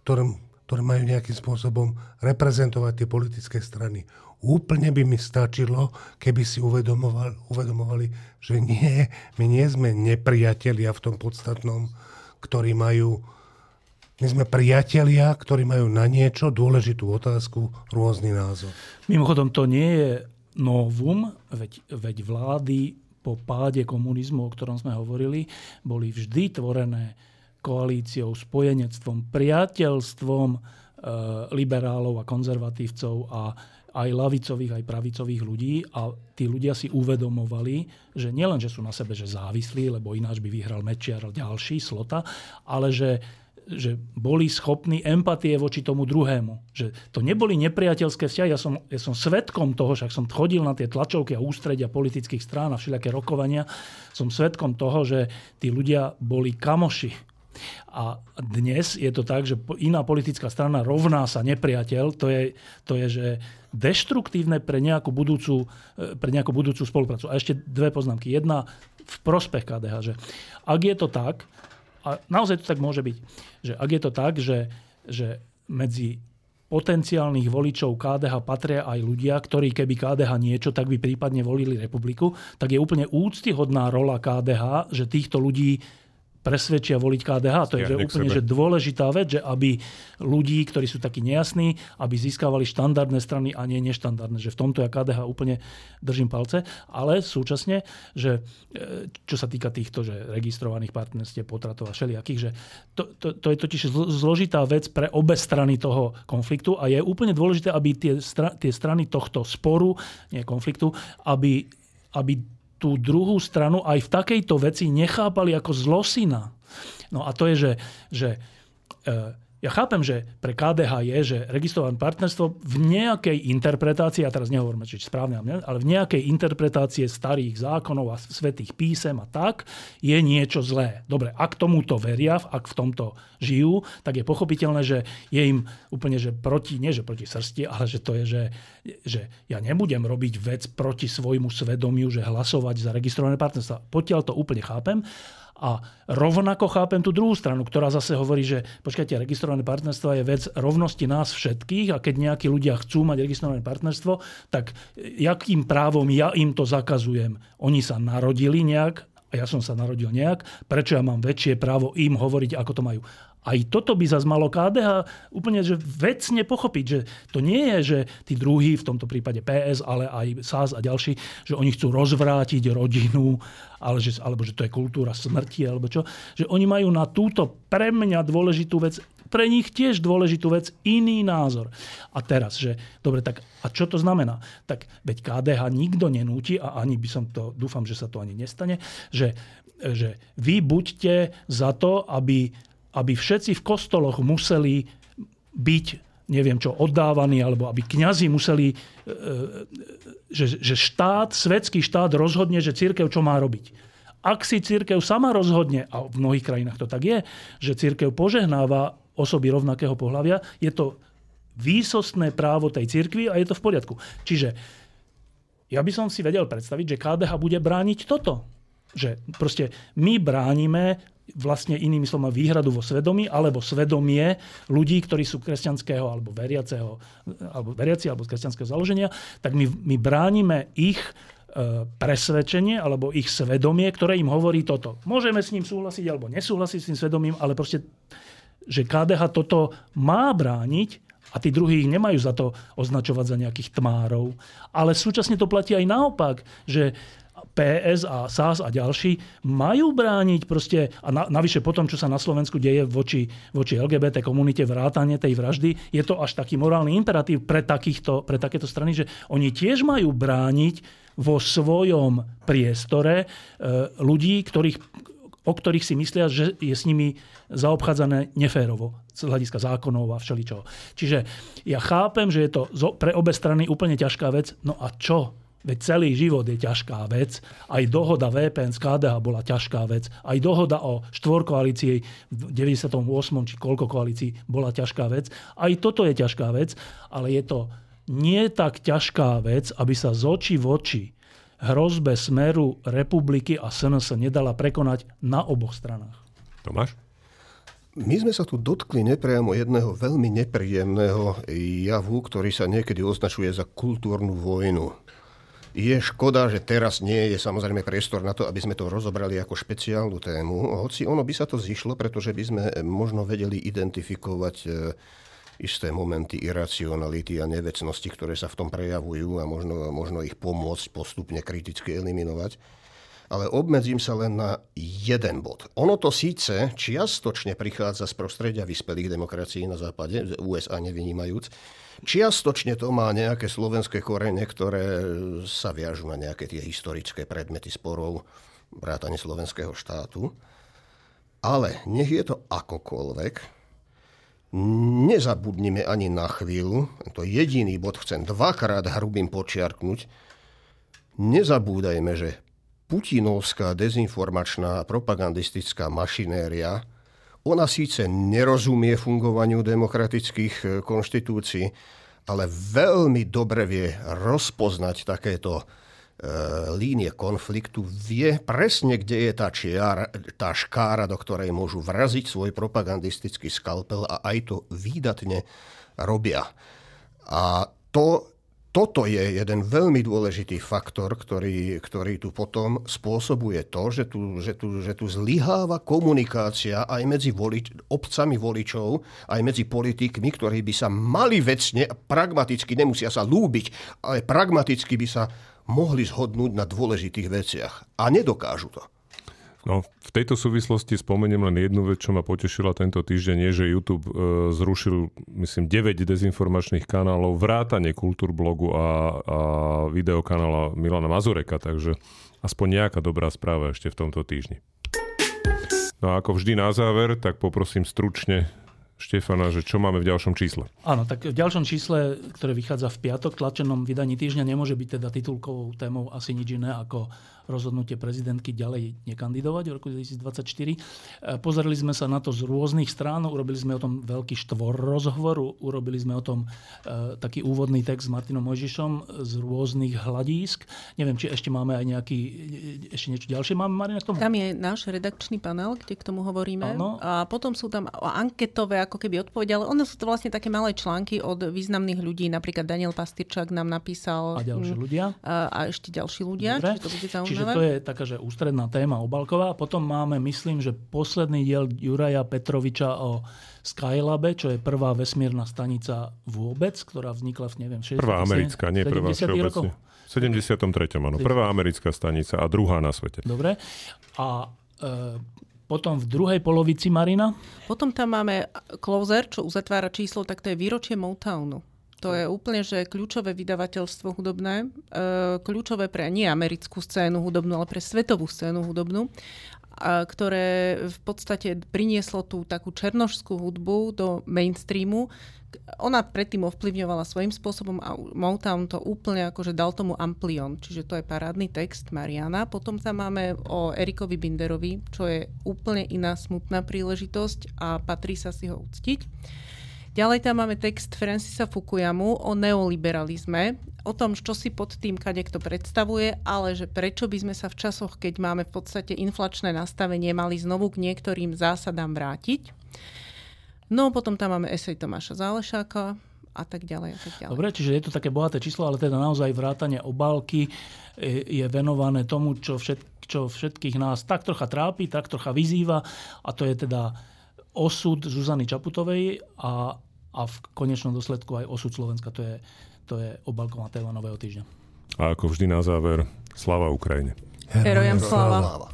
ktoré, ktoré majú nejakým spôsobom reprezentovať tie politické strany. Úplne by mi stačilo, keby si uvedomovali, uvedomovali, že nie, my nie sme nepriatelia v tom podstatnom, ktorí majú my sme priatelia, ktorí majú na niečo dôležitú otázku rôzny názor. Mimochodom, to nie je novum, veď, veď vlády po páde komunizmu, o ktorom sme hovorili, boli vždy tvorené koalíciou, spojenectvom, priateľstvom e, liberálov a konzervatívcov a aj lavicových, aj pravicových ľudí a tí ľudia si uvedomovali, že nielen, že sú na sebe že závislí, lebo ináč by vyhral Mečiar ďalší, Slota, ale že že boli schopní empatie voči tomu druhému. Že to neboli nepriateľské vzťahy. Ja som, ja som svetkom toho, však som chodil na tie tlačovky a ústredia politických strán a všelijaké rokovania. Som svetkom toho, že tí ľudia boli kamoši. A dnes je to tak, že iná politická strana rovná sa nepriateľ. To je, to je že deštruktívne pre nejakú budúcu, e, pre nejakú budúcu spoluprácu. A ešte dve poznámky. Jedna v prospech KDH, že ak je to tak, a naozaj to tak môže byť, že ak je to tak, že, že medzi potenciálnych voličov KDH patria aj ľudia, ktorí keby KDH niečo, tak by prípadne volili republiku, tak je úplne úctyhodná rola KDH, že týchto ľudí presvedčia voliť KDH. To je že úplne že dôležitá vec, že aby ľudí, ktorí sú takí nejasní, aby získavali štandardné strany a nie neštandardné. Že v tomto ja KDH úplne držím palce. Ale súčasne, že e, čo sa týka týchto že registrovaných partnerstiev, potratov a všelijakých, že to, to, to je totiž zložitá vec pre obe strany toho konfliktu a je úplne dôležité, aby tie, stra, tie strany tohto sporu, nie konfliktu, aby, aby tú druhú stranu aj v takejto veci nechápali ako zlosina. No a to je, že, že e, ja chápem, že pre KDH je, že registrované partnerstvo v nejakej interpretácii, a teraz nehovoríme, či správne, ale v nejakej interpretácii starých zákonov a svetých písem a tak, je niečo zlé. Dobre, ak tomuto veria, ak v tomto žijú, tak je pochopiteľné, že je im úplne, že proti, nie že proti srsti, ale že to je, že, že ja nebudem robiť vec proti svojmu svedomiu, že hlasovať za registrované partnerstvo. Potiaľ to úplne chápem, a rovnako chápem tú druhú stranu, ktorá zase hovorí, že počkajte, registrované partnerstvo je vec rovnosti nás všetkých a keď nejakí ľudia chcú mať registrované partnerstvo, tak jakým právom ja im to zakazujem? Oni sa narodili nejak a ja som sa narodil nejak, prečo ja mám väčšie právo im hovoriť, ako to majú. Aj toto by zase malo KDH úplne že vecne pochopiť, že to nie je, že tí druhí, v tomto prípade PS, ale aj SAS a ďalší, že oni chcú rozvrátiť rodinu, ale že, alebo že to je kultúra smrti, alebo čo. Že oni majú na túto pre mňa dôležitú vec, pre nich tiež dôležitú vec, iný názor. A teraz, že dobre, tak a čo to znamená? Tak veď KDH nikto nenúti, a ani by som to, dúfam, že sa to ani nestane, že, že vy buďte za to, aby aby všetci v kostoloch museli byť neviem čo, oddávaní, alebo aby kňazi museli, e, e, že, že štát, svetský štát rozhodne, že církev čo má robiť. Ak si církev sama rozhodne, a v mnohých krajinách to tak je, že církev požehnáva osoby rovnakého pohľavia, je to výsostné právo tej cirkvi a je to v poriadku. Čiže ja by som si vedel predstaviť, že KDH bude brániť toto. Že proste my bránime vlastne inými slovami výhradu vo svedomí, alebo svedomie ľudí, ktorí sú kresťanského alebo veriaceho, alebo veriaci alebo z kresťanského založenia, tak my, my bránime ich e, presvedčenie alebo ich svedomie, ktoré im hovorí toto. Môžeme s ním súhlasiť alebo nesúhlasiť s tým svedomím, ale proste, že KDH toto má brániť a tí druhí ich nemajú za to označovať za nejakých tmárov. Ale súčasne to platí aj naopak, že PS a SAS a ďalší majú brániť proste, a na, navyše potom, čo sa na Slovensku deje voči, voči LGBT komunite, vrátane tej vraždy, je to až taký morálny imperatív pre, takýchto, pre takéto strany, že oni tiež majú brániť vo svojom priestore e, ľudí, ktorých o ktorých si myslia, že je s nimi zaobchádzané neférovo z hľadiska zákonov a všeličoho. Čiže ja chápem, že je to pre obe strany úplne ťažká vec. No a čo? Veď celý život je ťažká vec. Aj dohoda VPN z KDH bola ťažká vec. Aj dohoda o štvorkoalícii v 98. či koľko koalícií bola ťažká vec. Aj toto je ťažká vec, ale je to nie tak ťažká vec, aby sa z očí v oči hrozbe smeru republiky a SNS nedala prekonať na oboch stranách. Tomáš? My sme sa tu dotkli nepriamo jedného veľmi nepríjemného javu, ktorý sa niekedy označuje za kultúrnu vojnu. Je škoda, že teraz nie je samozrejme priestor na to, aby sme to rozobrali ako špeciálnu tému, hoci ono by sa to zišlo, pretože by sme možno vedeli identifikovať e, isté momenty iracionality a nevecnosti, ktoré sa v tom prejavujú a možno, možno ich pomôcť postupne kriticky eliminovať. Ale obmedzím sa len na jeden bod. Ono to síce čiastočne prichádza z prostredia vyspelých demokracií na západe, USA nevynímajúc, Čiastočne to má nejaké slovenské korene, ktoré sa viažú na nejaké tie historické predmety sporov vrátane slovenského štátu. Ale nech je to akokoľvek, nezabudnime ani na chvíľu, to jediný bod chcem dvakrát hrubým počiarknúť, nezabúdajme, že putinovská dezinformačná propagandistická mašinéria ona síce nerozumie fungovaniu demokratických e, konštitúcií, ale veľmi dobre vie rozpoznať takéto e, línie konfliktu, vie presne, kde je tá, čiara, tá škára, do ktorej môžu vraziť svoj propagandistický skalpel a aj to výdatne robia. A to toto je jeden veľmi dôležitý faktor, ktorý, ktorý tu potom spôsobuje to, že tu, že tu, že tu zlyháva komunikácia aj medzi volič, obcami voličov, aj medzi politikmi, ktorí by sa mali vecne, pragmaticky, nemusia sa lúbiť, ale pragmaticky by sa mohli zhodnúť na dôležitých veciach. A nedokážu to. No, v tejto súvislosti spomeniem len jednu vec, čo ma potešila tento týždeň, je, že YouTube e, zrušil, myslím, 9 dezinformačných kanálov, vrátane kultúrblogu a, a videokanála Milana Mazureka, takže aspoň nejaká dobrá správa ešte v tomto týždni. No a ako vždy na záver, tak poprosím stručne Štefana, že čo máme v ďalšom čísle? Áno, tak v ďalšom čísle, ktoré vychádza v piatok, tlačenom vydaní týždňa, nemôže byť teda titulkovou témou asi nič iné ako rozhodnutie prezidentky ďalej nekandidovať v roku 2024. E, pozerali sme sa na to z rôznych strán, urobili sme o tom veľký štvor rozhovor, urobili sme o tom e, taký úvodný text s Martinom Mojžišom z rôznych hľadísk. Neviem, či ešte máme aj nejaký, e, ešte niečo ďalšie máme, Marina, k tomu? Tam je náš redakčný panel, kde k tomu hovoríme. Ano. A potom sú tam anketové ako keby odpovede, ale ono sú to vlastne také malé články od významných ľudí. Napríklad Daniel Pastyrčak nám napísal. A ďalší ľudia. A, a ešte ďalší ľudia. Dobre. Čiže to bude zaujímavé. Čiže to je taká, že ústredná téma obalková. Potom máme, myslím, že posledný diel Juraja Petroviča o Skylabe, čo je prvá vesmírna stanica vôbec, ktorá vznikla v, neviem, 60. Prvá americká, nie prvá všeobecne. V 73. áno. Prvá americká stanica a druhá na svete. Dobre. A e, potom v druhej polovici Marina? Potom tam máme Closer, čo uzatvára číslo, tak to je výročie Motownu. To je úplne, že kľúčové vydavateľstvo hudobné, e, kľúčové pre nie americkú scénu hudobnú, ale pre svetovú scénu hudobnú, ktoré v podstate prinieslo tú takú černožskú hudbu do mainstreamu. Ona predtým ovplyvňovala svojím spôsobom a Motown to úplne akože dal tomu amplion, čiže to je parádny text Mariana. Potom tam máme o Erikovi Binderovi, čo je úplne iná smutná príležitosť a patrí sa si ho uctiť. Ďalej tam máme text Francisa Fukuyamu o neoliberalizme, o tom, čo si pod tým kadekto predstavuje, ale že prečo by sme sa v časoch, keď máme v podstate inflačné nastavenie, mali znovu k niektorým zásadám vrátiť. No potom tam máme esej Tomáša Zálešáka, a tak ďalej a tak ďalej. Dobre, čiže je to také bohaté číslo, ale teda naozaj vrátanie obálky je venované tomu, čo, všet, čo všetkých nás tak trocha trápi, tak trocha vyzýva a to je teda osud Zuzany Čaputovej a, a v konečnom dôsledku aj osud Slovenska. To je, to je obalková téma Nového týždňa. A ako vždy na záver, slava Ukrajine. Herojam slava.